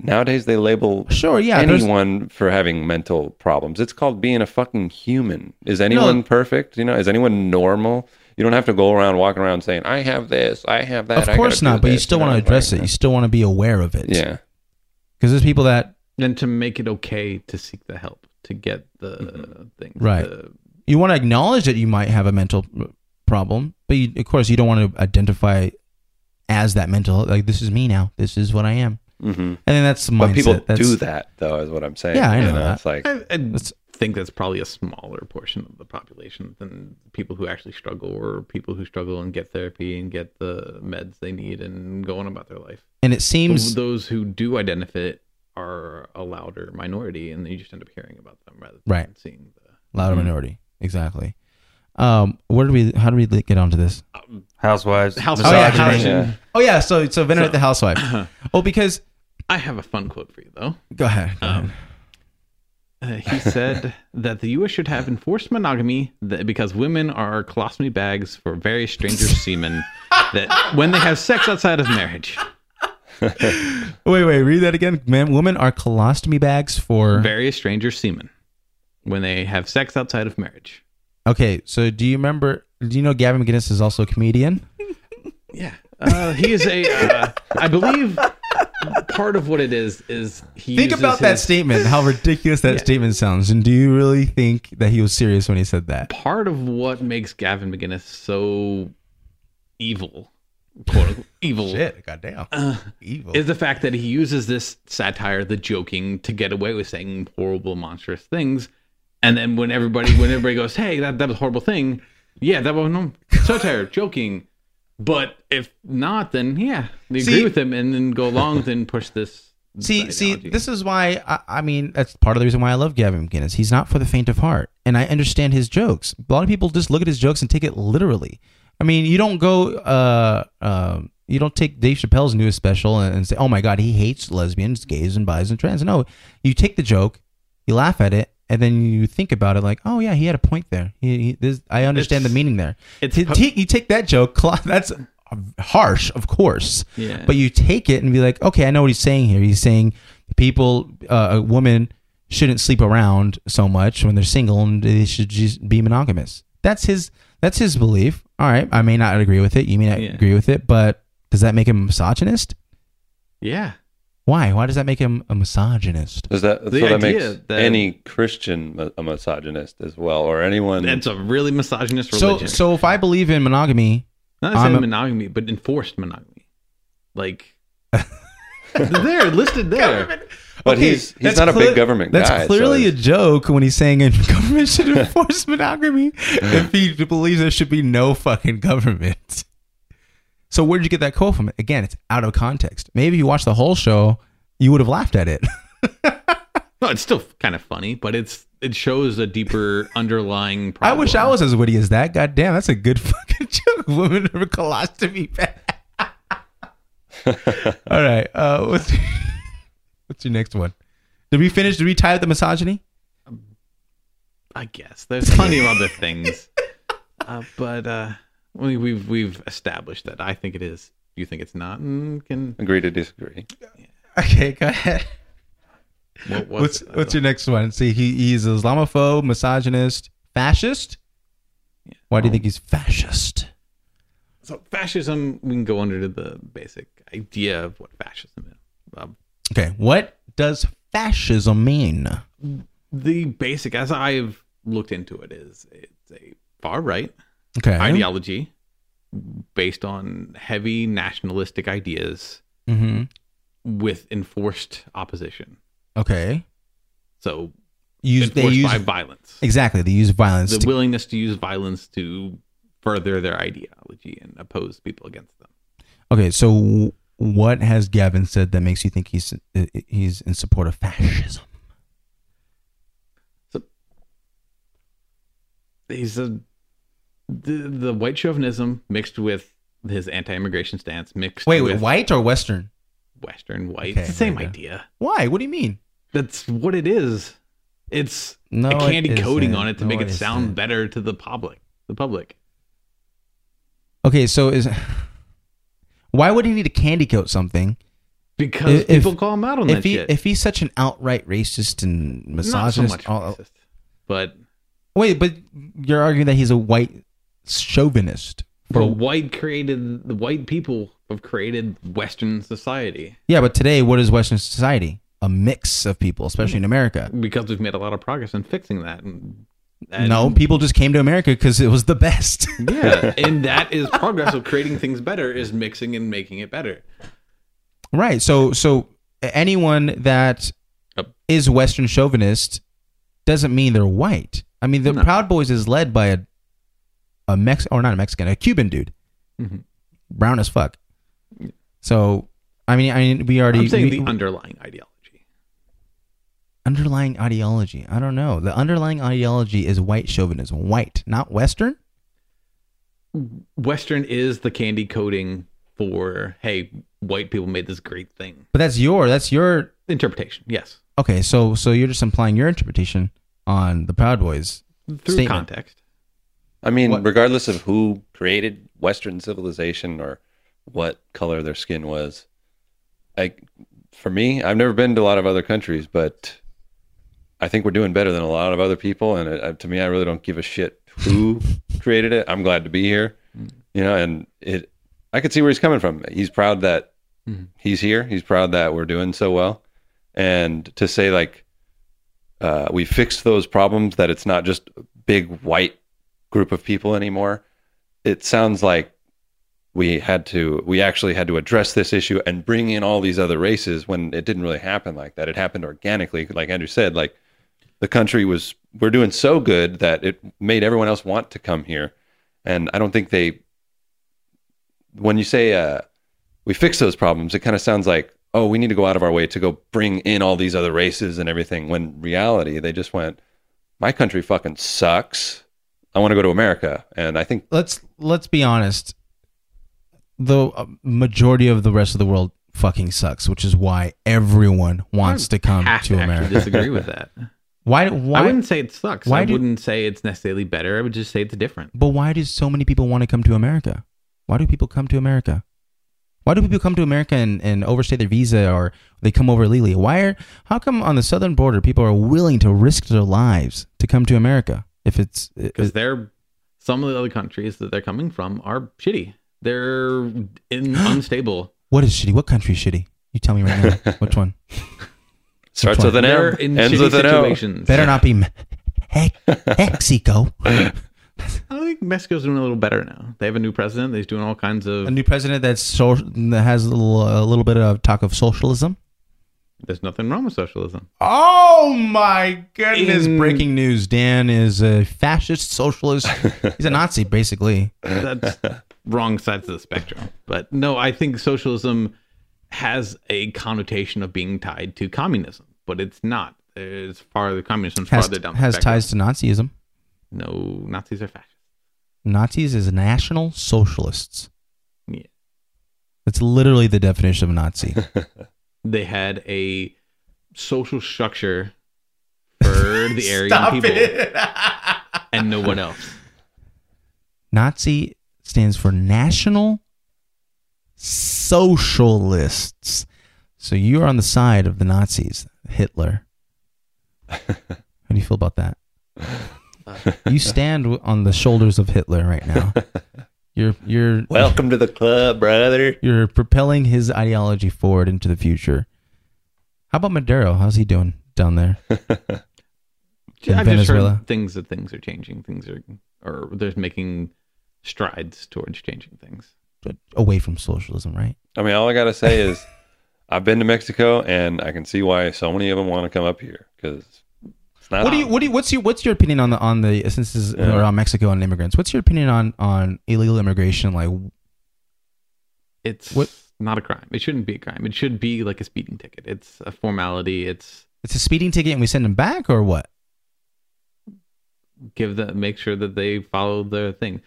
nowadays they label sure, yeah. there's- anyone for having mental problems. It's called being a fucking human. Is anyone perfect? You know, is anyone normal? You don't have to go around walking around saying, "I have this, I have that." Of course gotta not, but you still want to address it. You still want to be aware of it. Yeah, because there's people that and to make it okay to seek the help to get the mm-hmm. things Right. the- You want to acknowledge that you might have a mental uh, problem, but you, of course you don't want to identify as that mental. Like this is me now. This is what I am. Hmm And then that's the mindset. But people That's- do that, though, is what I'm saying. Yeah, I You know that. It's like, I, I That's- think that's probably a smaller portion of the population than people who actually struggle or people who struggle and get therapy and get the meds they need and go on about their life. And it seems Those who do identify are a louder minority, and you just end up hearing about them rather than Right. seeing the. louder minority. Exactly. Um, where do we? How do we get onto this? Housewives. House Oh yeah, house- Yeah. oh yeah. So so venerate the housewife. oh, because I have a fun quote for you, though. go ahead. Go ahead. Um, uh, he said that the U.S. should have enforced monogamy that because women are colostomy bags for various strangers' semen that when they have sex outside of marriage, Wait, wait. Read that again. Man, women are colostomy bags for. various strangers' semen when they have sex outside of marriage. Okay, so do you remember? Do you know Gavin McInnes is also a comedian? Yeah, uh, he is a. Uh, I believe part of what it is is he Think about that statement. How ridiculous that Yeah. statement sounds. And do you really think that he was serious when he said that? Part of what makes Gavin McInnes so evil, quote unquote, evil, Shit, goddamn, uh, evil. is the fact that he uses this satire, the joking, to get away with saying horrible, monstrous things. And then when everybody when everybody goes, "Hey, that that was a horrible thing," yeah, that was no satire, joking. But if not, then yeah, agree See- with him and then go along, then push this. See, see, this is why I, I mean that's part of the reason why I love Gavin McInnes. He's not for the faint of heart, and I understand his jokes. A lot of people just look at his jokes and take it literally. I mean, you don't go, uh, uh, you don't take Dave Chappelle's newest special and, and say, "Oh my God, he hates lesbians, gays, and bis and trans." No, you take the joke, you laugh at it, and then you think about it like, "Oh yeah, he had a point there. He, he, this, I understand It's- the meaning there." it's po- take- you take that joke, that's harsh, of course. Yeah. But you take it and be like, okay, I know what he's saying here. He's saying people, uh, a woman shouldn't sleep around so much when they're single and they should just be monogamous. That's his. That's his belief. All right, I may not agree with it. You may not Yeah. agree with it, but does that make him a misogynist? yeah, Why? Why does that make him a misogynist? Does that, The so that idea makes that- any Christian a misogynist as well, or anyone? it's a really misogynist So, religion. so so if I believe in monogamy, Not I'm necessarily a- monogamy, but enforced monogamy. Like there, listed there. but Okay, he's he's not a clear- big government That's guy. so clearly a joke when he's saying a government should enforce monogamy if he believes there should be no fucking government. So where did you get that quote from? Again, it's out of context. Maybe if you watched the whole show, you would have laughed at it. No, it's still kind of funny, but it's it shows a deeper underlying problem. I wish I was as witty as that. God damn, that's a good fucking joke. Women are colostomy bag. All right. Uh, what's, what's your next one? Did we finish? Did we tie up the misogyny? I guess there's plenty of other things, uh, but uh, we, we've we've established that I think it is. You think it's not? And can Agree to disagree. Okay, go ahead. what, What's what's your next one? See, he, he's Islamophobe, misogynist, fascist. Why do you think he's fascist? so fascism? We can go under the basic idea of what fascism is. Um, Okay, what does fascism mean? the basic, as I've looked into it, is it's a far right Okay, ideology based on heavy nationalistic ideas hmm with enforced opposition. Okay, So use they use by violence. exactly they use violence. The to- willingness to use violence to further their ideology and oppose people against them. okay, so what has Gavin said that makes you think he's uh, he's in support of fascism? He's a the, the white chauvinism mixed with his anti-immigration stance mixed Wait, with wait, white or Western? Western white. Okay, it's the same idea. Why? What do you mean? That's what it is. It's No, a it candy coating on it to No, make it it sound isn't. better to the public. The public. Okay, so is why would he need to candy coat something Because If- people call him out on if that he shit. if he's such an outright racist and so misogynist? all- racist, but wait, but you're arguing that he's a white chauvinist. the white created the white people have created Western society. Yeah, but today, what is Western society? a mix of people, especially in hmm. America. because we've made a lot of progress in fixing that. And, and- no, people just came to America because it was the best. yeah, and that is progress of creating things better is mixing and making it better. right. So so anyone that is Western chauvinist doesn't mean they're white. I mean, the No. Proud Boys is led by a a Mex or not a Mexican, a Cuban dude, Mhm. brown as fuck. So I mean, I mean, we already I'm saying we- the underlying ideology. underlying ideology. I don't know. The underlying ideology is white chauvinism. White, not Western. Western is the candy coating for hey, white people made this great thing. But that's your that's your Interpretation, yes, okay. So so you're just implying your interpretation on the Proud Boys. through Statement. context. I mean, What- regardless of who created Western civilization or what color their skin was, I, for me, I've never been to a lot of other countries, but I think we're doing better than a lot of other people. And it, uh, to me, I really don't give a shit who created it. I'm glad to be here, you know. And it, I could see where he's coming from. He's proud that he's here. He's proud that we're doing so well, and to say like uh, we fixed those problems, that it's not just big white group of people anymore. It sounds like we had to, we actually had to address this issue and bring in all these other races when it didn't really happen like that. It happened organically, like Andrew said. Like the country was, we're doing so good that it made everyone else want to come here. And I don't think they, when you say uh, we fix those problems, it kind of sounds like, oh, we need to go out of our way to go bring in all these other races and everything. When reality, they just went, my country fucking sucks. I want to go to America. And I think Let's let's be honest. The uh, majority of the rest of the world fucking sucks, which is why everyone wants to come have to to actually America. disagree with that. Why? Why? I wouldn't say it sucks. why I do- wouldn't say it's necessarily better. I would just say it's different. But why do so many people want to come to America? Why do people come to America? Why do people come to America and, and overstay their visa or they come over illegally? Why are how come on the southern border people are willing to risk their lives to come to America? If it's uh, uh, because they're some of the other countries that they're coming from are shitty. They're in, unstable. what is shitty? What country is shitty? You tell me right now. Which one? starts one? with an They're M, in ends shitty with an O. Better not be He- Mexico. I think Mexico's doing a little better now. They have a new president. He's doing all kinds of. A new president that's so, that has a little, a little bit of talk of socialism. There's nothing wrong with socialism. Oh my goodness! In- Breaking news: Dan is a fascist socialist. He's a Nazi, basically. That's wrong sides of the spectrum. But no, I think socialism has a connotation of being tied to communism, but it's not. It's farther communism's Has, farther down. the has spectrum. ties to Nazism. No, Nazis are fascists. Nazis is national socialists. Yeah. That's literally the definition of a Nazi. They had a social structure for the Aryan people and no one else. Nazi stands for National Socialists. So you are on the side of the Nazis, Hitler. How do you feel about that? You stand on the shoulders of Hitler right now. You're you're Welcome to the club, brother. you're propelling his ideology forward into the future. How about Maduro? How's he doing down there? In I've just Venezuela. heard things that things are changing. Things are, or they're making strides towards changing things. But away from socialism, right? I mean, all I got to say is I've been to Mexico and I can see why so many of them want to come up here because it's not. What do you what do you what's your what's your opinion on the on the since this is Yeah. around Mexico and immigrants? What's your opinion on on illegal immigration? Like It's What- not a crime. It shouldn't be a crime. It should be like a speeding ticket. It's a formality. It's it's a speeding ticket and we send them back or what? give them make sure that they follow the thing.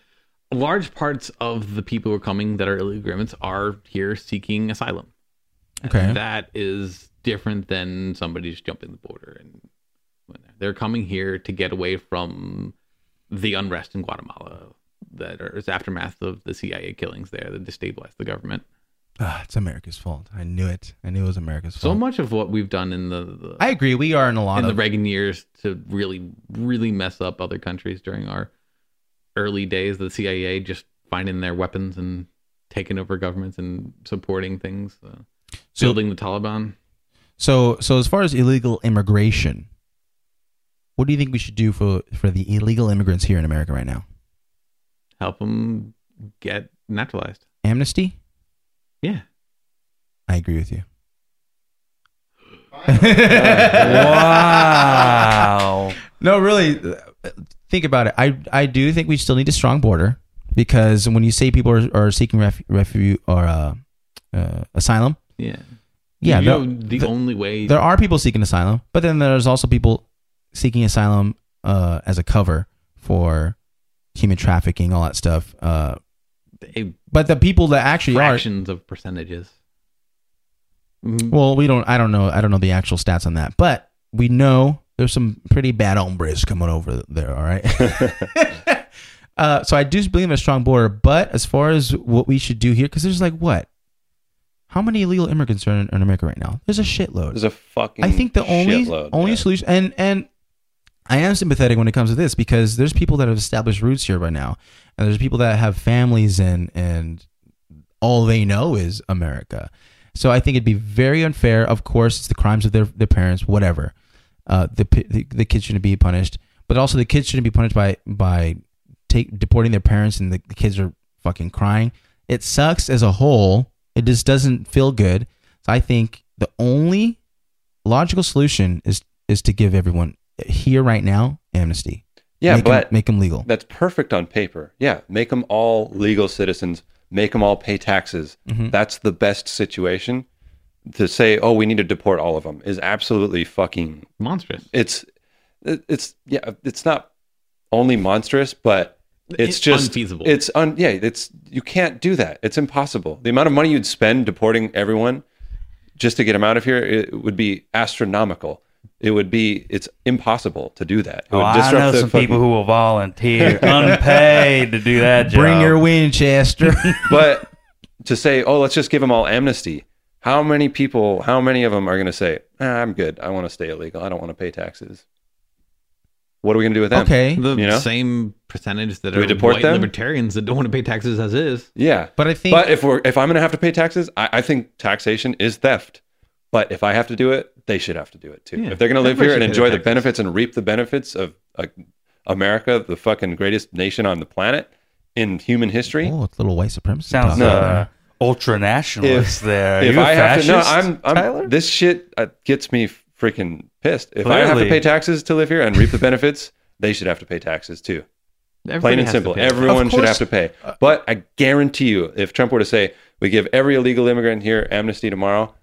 Large parts of the people who are coming that are illegal immigrants are here seeking asylum. And Okay. that is different than somebody just jumping the border and. They're coming here to get away from the unrest in Guatemala that is aftermath of the CIA killings there that destabilized the government. Ah, it's America's fault. I knew it. I knew it was America's fault. So much of what we've done in the, the I agree. We are in a lot in the of Reagan years to really, really mess up other countries during our early days. The CIA just finding their weapons and taking over governments and supporting things, uh, So- building the Taliban. So so as far as illegal immigration, what do you think we should do for for the illegal immigrants here in America right now? Help them get naturalized. Amnesty? Yeah. I agree with you. wow. No, really, uh, think about it. I I do think we still need a strong border because when you say people are, are seeking ref, refuge or uh, uh, asylum, Yeah. yeah, You know, the the- only way. there are people seeking asylum, but then there's also people seeking asylum uh, as a cover for human trafficking, all that stuff. Uh, but the people that actually are fractions of percentages. Mm, Well, we don't. I don't know. I don't know the actual stats on that, but we know there's some pretty bad hombres coming over there. All right. uh, so I do believe in a strong border, but as far as what we should do here, because there's like what? How many illegal immigrants are in, in America right now? There's a shitload. There's a fucking. I think the only shitload, only yeah. solution, and and I am sympathetic when it comes to this because there's people that have established roots here right now, and there's people that have families and and all they know is America. So I think it'd be very unfair. Of course, it's the crimes of their their parents, whatever. Uh, the, the the kids shouldn't be punished, but also the kids shouldn't be punished by by take deporting their parents, and the, the kids are fucking crying. It sucks as a whole. It just doesn't feel good. So I think the only logical solution is is to give everyone here right now amnesty. Yeah, make 'em- but make them legal. that's perfect on paper. Yeah, make them all legal citizens. Make them all pay taxes. Mm-hmm. That's the best situation. To say, oh, we need to deport all of them is absolutely fucking. monstrous. It's, it's yeah, it's not only monstrous, but it's It's just unfeasible. It's un yeah, it's you can't do that. It's impossible. The amount of money you'd spend deporting everyone just to get them out of here it would be astronomical. It would be it's impossible to do that. It Oh, would I know some fucking- people who will volunteer unpaid to do that job. Bring your Winchester. but to say, oh, let's just give them all amnesty. How many people, how many of them are going to say, ah, I'm good. I want to stay illegal. I don't want to pay taxes. What are we going to do with them? okay, The You know? same percentage that Do we are deport white them? libertarians that don't want to pay taxes as is. Yeah. but I think But if we're if I'm going to have to pay taxes, I, I think taxation is theft. But if I have to do it, they should have to do it too. Yeah. If they're going to live here and enjoy their the taxes. benefits and reap the benefits of uh, America, the fucking greatest nation on the planet in human history, oh, it's a little white supremacist. Sounds talk. uh, ultra nationalist there. Are if you a I have to, no, I'm, I'm Tyler? this shit uh, gets me freaking pissed. If I have to pay taxes to live here and reap the benefits, they should have to pay taxes too. Everybody Plain and simple. Everyone Of should have to pay. But I guarantee you, if Trump were to say we give every illegal immigrant here amnesty tomorrow,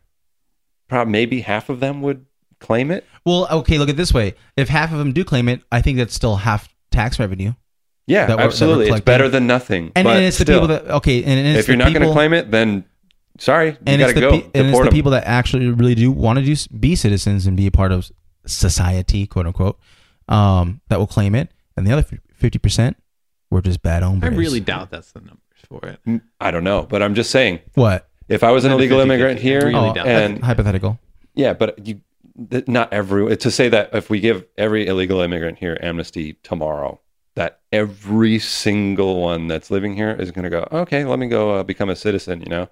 probably maybe half of them would claim it. Well, okay, look at this way. If half of them do claim it, I think that's still half tax revenue. Yeah, That we're- that we're absolutely. It's collecting. better than nothing. And, but and it's the still, people that okay, and, and it's if you're not going to people- claim it, then sorry, you and got it's to the go. pe- and it's Deport the 'em. people that actually really do want to do be citizens and be a part of society, quote unquote, um, that will claim it, and the other fifty percent were just bad owned. I really doubt that's the numbers for it. I don't know, but I'm just saying. what If I was an illegal immigrant here, really oh, and hypothetical. Yeah, but you not every to say that if we give every illegal immigrant here amnesty tomorrow, that every single one that's living here is going to go, okay, let me go uh, become a citizen. You know,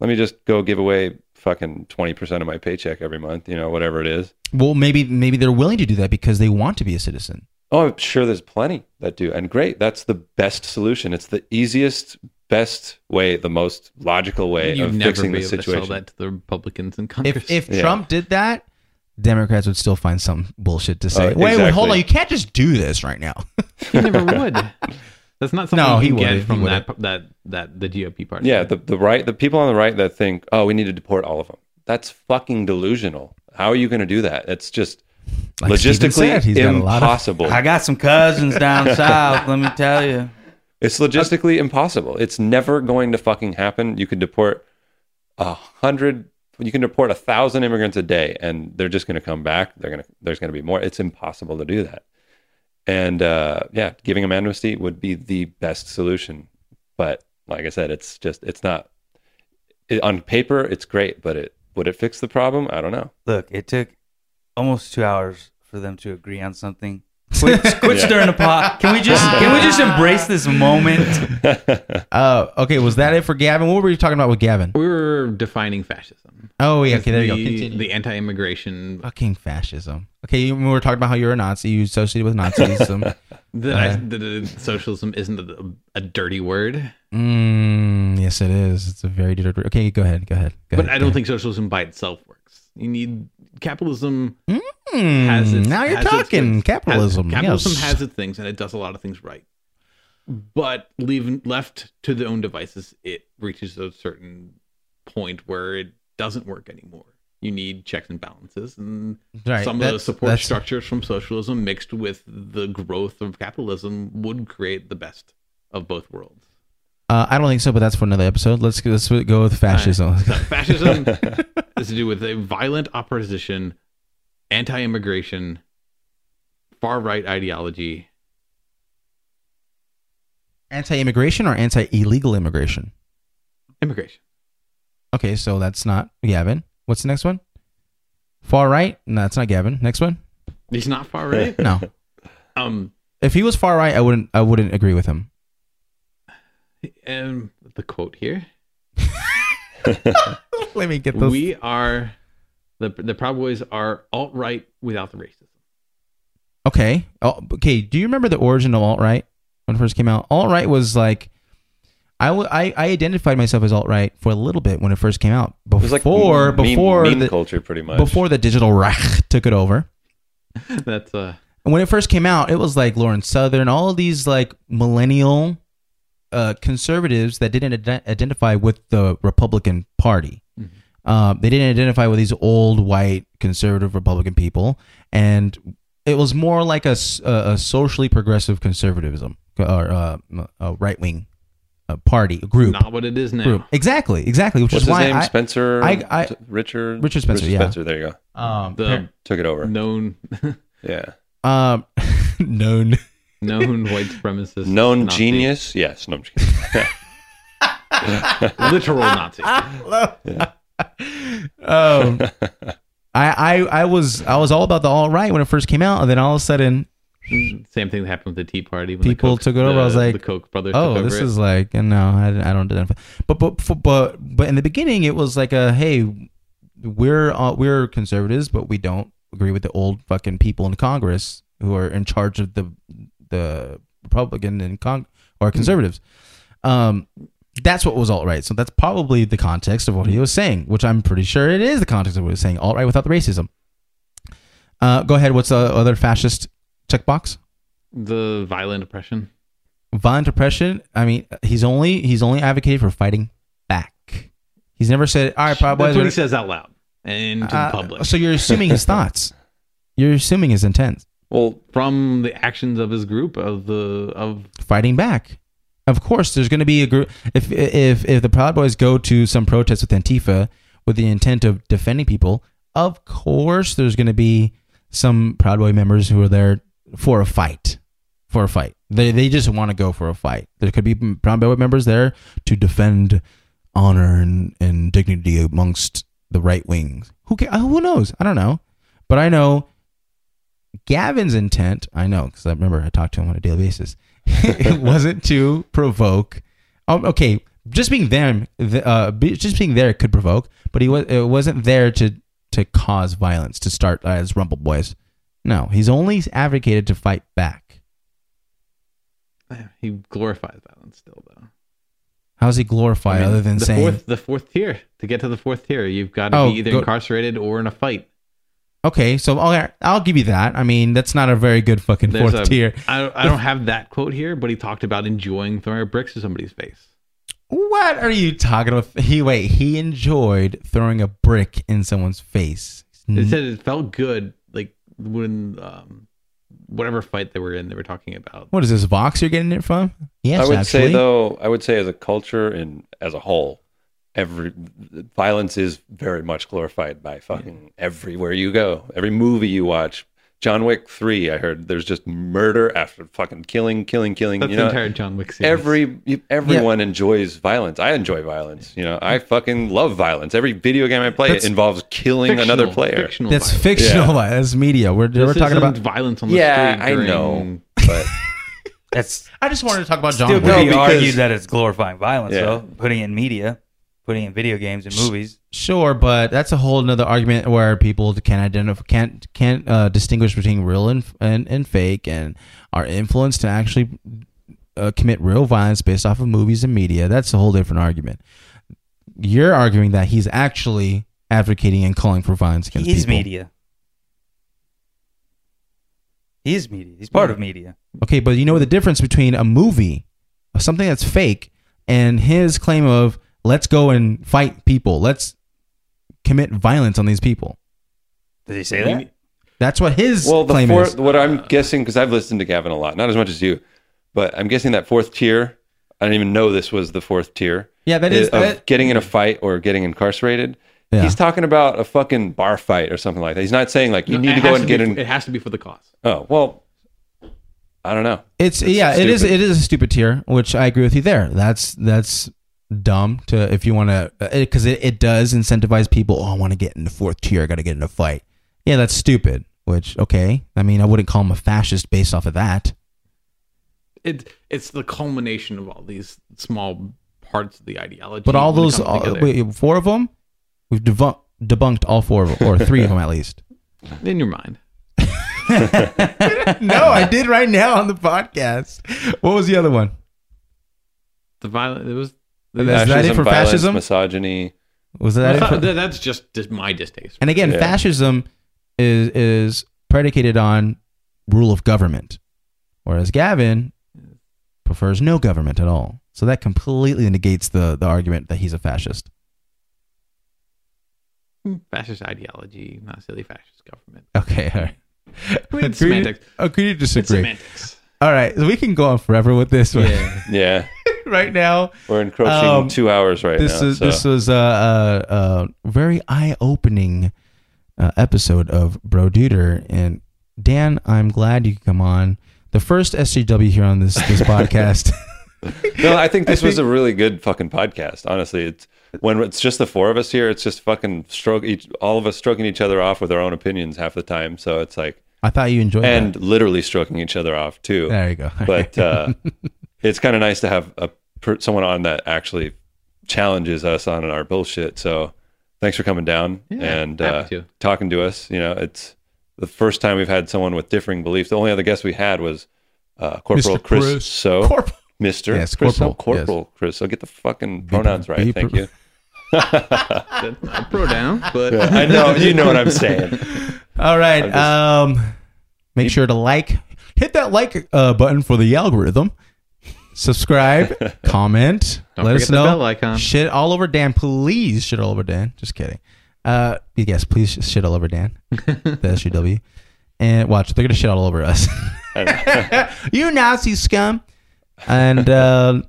let me just go give away fucking twenty percent of my paycheck every month. You know, whatever it is. Well, maybe maybe they're willing to do that because they want to be a citizen. Oh, I'm sure there's plenty that do, and great. That's the best solution. It's the easiest, best way, the most logical way You'd of never fixing be the able to situation. sell that to the Republicans in Congress. If if Yeah. Trump did that, Democrats would still find some bullshit to say. Uh, wait, wait, hold exactly. on, you can't just do this right now. he never would. That's not something No, you he can wouldn't. get from wouldn't. that that that the GOP party. Yeah, the, the right, the people on the right that think, oh, we need to deport all of them. That's fucking delusional. How are you going to do that? It's just Like Steven logistically said, he's got a lot of- impossible. I got some cousins down south. Let me tell you. It's logistically impossible. It's never going to fucking happen. You could deport a hundred, you can deport a thousand immigrants a day, and they're just going to come back. They're going to, there's going to be more. It's impossible to do that. And uh, yeah, giving them amnesty would be the best solution. But like I said, it's just, it's not. It, on paper, it's great, but it would it fix the problem? I don't know. Look, it took almost two hours for them to agree on something. Quit, quit stirring the pot. Can we just can we just embrace this moment? Uh, okay, was that it for Gavin? What were you talking about with Gavin? We were defining fascism. Oh yeah, okay, there you go. the, Continue. the anti-immigration. Fucking fascism. Okay, you, we were talking about how you're a Nazi. You associated with Nazism. The, I- the, the socialism isn't a, a dirty word, mm, yes, it is. It's a very dirty. Word. Okay, go ahead. Go ahead. Go but ahead, I don't think socialism by itself works. You need capitalism. ahead. has Mm, its- now you're talking capitalism. Has- capitalism yes. has its things, and it does a lot of things right. But leaving left to their own devices, it reaches a certain point where it doesn't work anymore. You need checks and balances, and Right, some of the support that's- structures from socialism mixed with the growth of capitalism would create the best of both worlds. Uh, I don't think so, but that's for another episode. Let's let's go with fascism. So fascism is to do with a violent opposition, anti-immigration, far-right ideology. Anti-immigration or anti-illegal immigration? Immigration. Okay, so that's not Gavin. What's the next one? Far right? No, that's not Gavin. Next one? He's not far right. No. um, if he was far right, I wouldn't. I wouldn't agree with him. and the quote here: Let me get this. "We are the the Proud Boys are alt right without the racism." Okay. Oh, okay. Do you remember the origin of alt right when it first came out? Alt right was like, I, w- I I identified myself as alt right for a little bit when it first came out. It was like Before meme, before meme the, culture, pretty much. before the digital Reich took it over. That's uh, And when it first came out, it was like Lauren Southern, all these like millennial uh, conservatives that didn't ident- identify with the Republican Party. Uh, they didn't identify with these old white conservative Republican people, and it was more like a, a socially progressive conservatism or uh, a right wing uh, party group. not what it is now. group. Exactly, exactly. Which What's is his why name? I, Spencer. I- I- Richard. Richard Spencer, yeah. Spencer. There you go. um, The Took it over. known Yeah. um, known. Known white supremacist, Known Nazi. genius. Yes. No, I'm just kidding. literal Nazi. um, I, I I was I was all about the alt right when it first came out, and then all of a sudden, Same thing that happened with the Tea Party. When the People Koch- took it over. the- I was like, the Koch brothers. oh, took over this it. is like no, I, I don't identify. But but but but in the beginning, it was like a hey, we're uh, we're conservatives, but we don't agree with the old fucking people in Congress who are in charge of the the Republican and Cong or conservatives. Um, that's what was alt right. So that's probably the context of what he was saying, which I'm pretty sure it is the context of what he was saying. Alt right without the racism. Uh, go ahead. What's the other fascist checkbox? the violent oppression. Violent oppression. I mean, he's only he's only advocated for fighting back. He's never said, "All right, probably." Boys." That's what he says out loud and to uh, the public. So you're assuming his thoughts. You're assuming his intent. Well, from the actions of his group of the of Fighting back. Of course, there's going to be a group. If if if the Proud Boys go to some protest with Antifa with the intent of defending people, of course, there's going to be some Proud Boy members who are there for a fight. For a fight, they they just want to go for a fight. There could be Proud Boy members there to defend honor and, and dignity amongst the right wings. Who ca- who knows? I don't know, but I know Gavin's intent. I know because I remember I talked to him on a daily basis. it wasn't to provoke. Um, okay, just being there, uh, just being there could provoke, but he was it wasn't there to to cause violence to start uh, as Rumble Boys. No, he's only advocated to fight back. he glorifies violence still though. How's he glorify I mean, other than the saying fourth the fourth tier to get to the fourth tier, you've got to Oh, be either go- incarcerated or in a fight. Okay, so okay, I'll give you that. I mean, that's not a very good fucking There's fourth a- tier. I, I don't have that quote here, but he talked about enjoying throwing bricks to somebody's face. What are you talking about? He wait, he enjoyed throwing a brick in someone's face. It said it felt good, like when um, whatever fight they were in, they were talking about. What is this box you're getting it from? Yes, I would actually. say though, I would say as a culture and as a whole, every violence is very much glorified by fucking everywhere you go. Every movie you watch, John Wick three. I heard there's just murder after fucking killing, killing, killing. That's you the know, entire John Wick series. every you- everyone enjoys violence. I enjoy violence. You know, I fucking love violence. Every video game I play That's involves killing Fictional- another player. fictional That's violence. fictional. Yeah. That's media. We're, we're talking isn't about. violence on the Yeah, street. I know, but That's I just wanted to talk about John still Wick. could be because- argued that it's glorifying violence, Yeah. though. Putting it in media, putting in video games and movies. Sure, but that's a whole another argument where people can't identify, can't can't uh, distinguish between real and, and and fake, and are influenced to actually uh, commit real violence based off of movies and media. That's a whole different argument. You're arguing that he's actually advocating and calling for violence against He is people. media. He's media. He's part of media. Okay, but you know the difference between a movie, something that's fake, and his claim of let's go and fight people, let's commit violence on these people. Did he say that? That's what his well, the claim fourth. is. What I'm guessing because I've listened to Gavin a lot, not as much as you, but I'm guessing that fourth tier. I didn't even know this was the fourth tier. Yeah, that is of that- getting in a fight or getting incarcerated. Yeah. He's talking about a fucking bar fight or something like that. He's not saying like you No, need to go has and get be, in. It has to be for the cause. Oh well, I don't know. It's, yeah, it is it is a stupid tier, which I agree with you there. That's that's dumb to if you want uh, to because it, it does incentivize people. Oh, I want to get in the fourth tier. I got to get in a fight. Yeah, that's stupid. Which okay, I mean, I wouldn't call him a fascist based off of that. It it's the culmination of all these small parts of the ideology. But all those all, uh, wait, four of them, we've debunked debunked all four of them, or three of them at least. in your mind. no, I did right now on the podcast. What was the other one? The violent. It was. Is that it for violence, fascism? misogyny. Was that it? For, that's just, just my distaste. and again, Yeah. fascism is is predicated on rule of government, whereas Gavin prefers no government at all. So that completely negates the the argument that he's a fascist. Hmm, fascist ideology, not silly fascist government. Okay, all right. I mean, Agree- semantics. Agree to It's disagree. semantics. All right, so we can go on forever with this one. Yeah. Yeah, right now, we're encroaching Um, two hours right now. this now. is so. this was a, a, a very eye opening uh, episode of Bro Duder. And Dan, I'm glad you could come on. The first SJW here on this this podcast. no, I think this I was a really good fucking podcast. Honestly, it's when it's just the four of us here. It's just fucking stroke each, all of us stroking each other off with our own opinions half the time. So it's like, I thought you enjoyed and that. literally stroking each other off too. There you go. But uh, it's kind of nice to have a someone on that actually challenges us on our bullshit. So thanks for coming down Yeah, and uh, to. talking to us. You know, it's the first time we've had someone with differing beliefs. The only other guest we had was uh, Corporal Mr. Chris. Chris. So Corp- Mr. Yes, Chris, Corporal, Corporal Chris. So get the fucking pronouns right. be Thank pro- you. That's not pro down, but I know you know what I'm saying. All right. Just- um, make sure to like, hit that like uh, button for the algorithm. Subscribe, comment, Don't let us know. bell icon. Shit all over Dan, please. Shit all over Dan. Just kidding. Uh, yes, please shit all over Dan. the SJW. And watch, they're gonna shit all over us. you Nazi scum. And uh,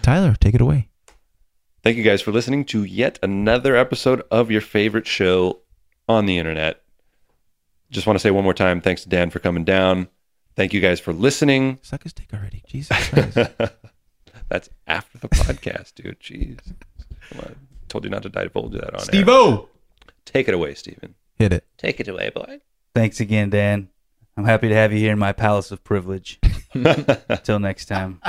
Tyler, take it away. Thank you guys for listening to yet another episode of your favorite show on the internet. Just want to say one more time thanks to Dan for coming down. Thank you guys for listening. Suck his dick already. Jesus Christ. That's after the podcast, dude. Jeez. Come on. Told you not to divulge that on air. Steve-O. Take it away, Steven. Hit it. Take it away, boy. Thanks again, Dan. I'm happy to have you here in my palace of privilege. Until next time.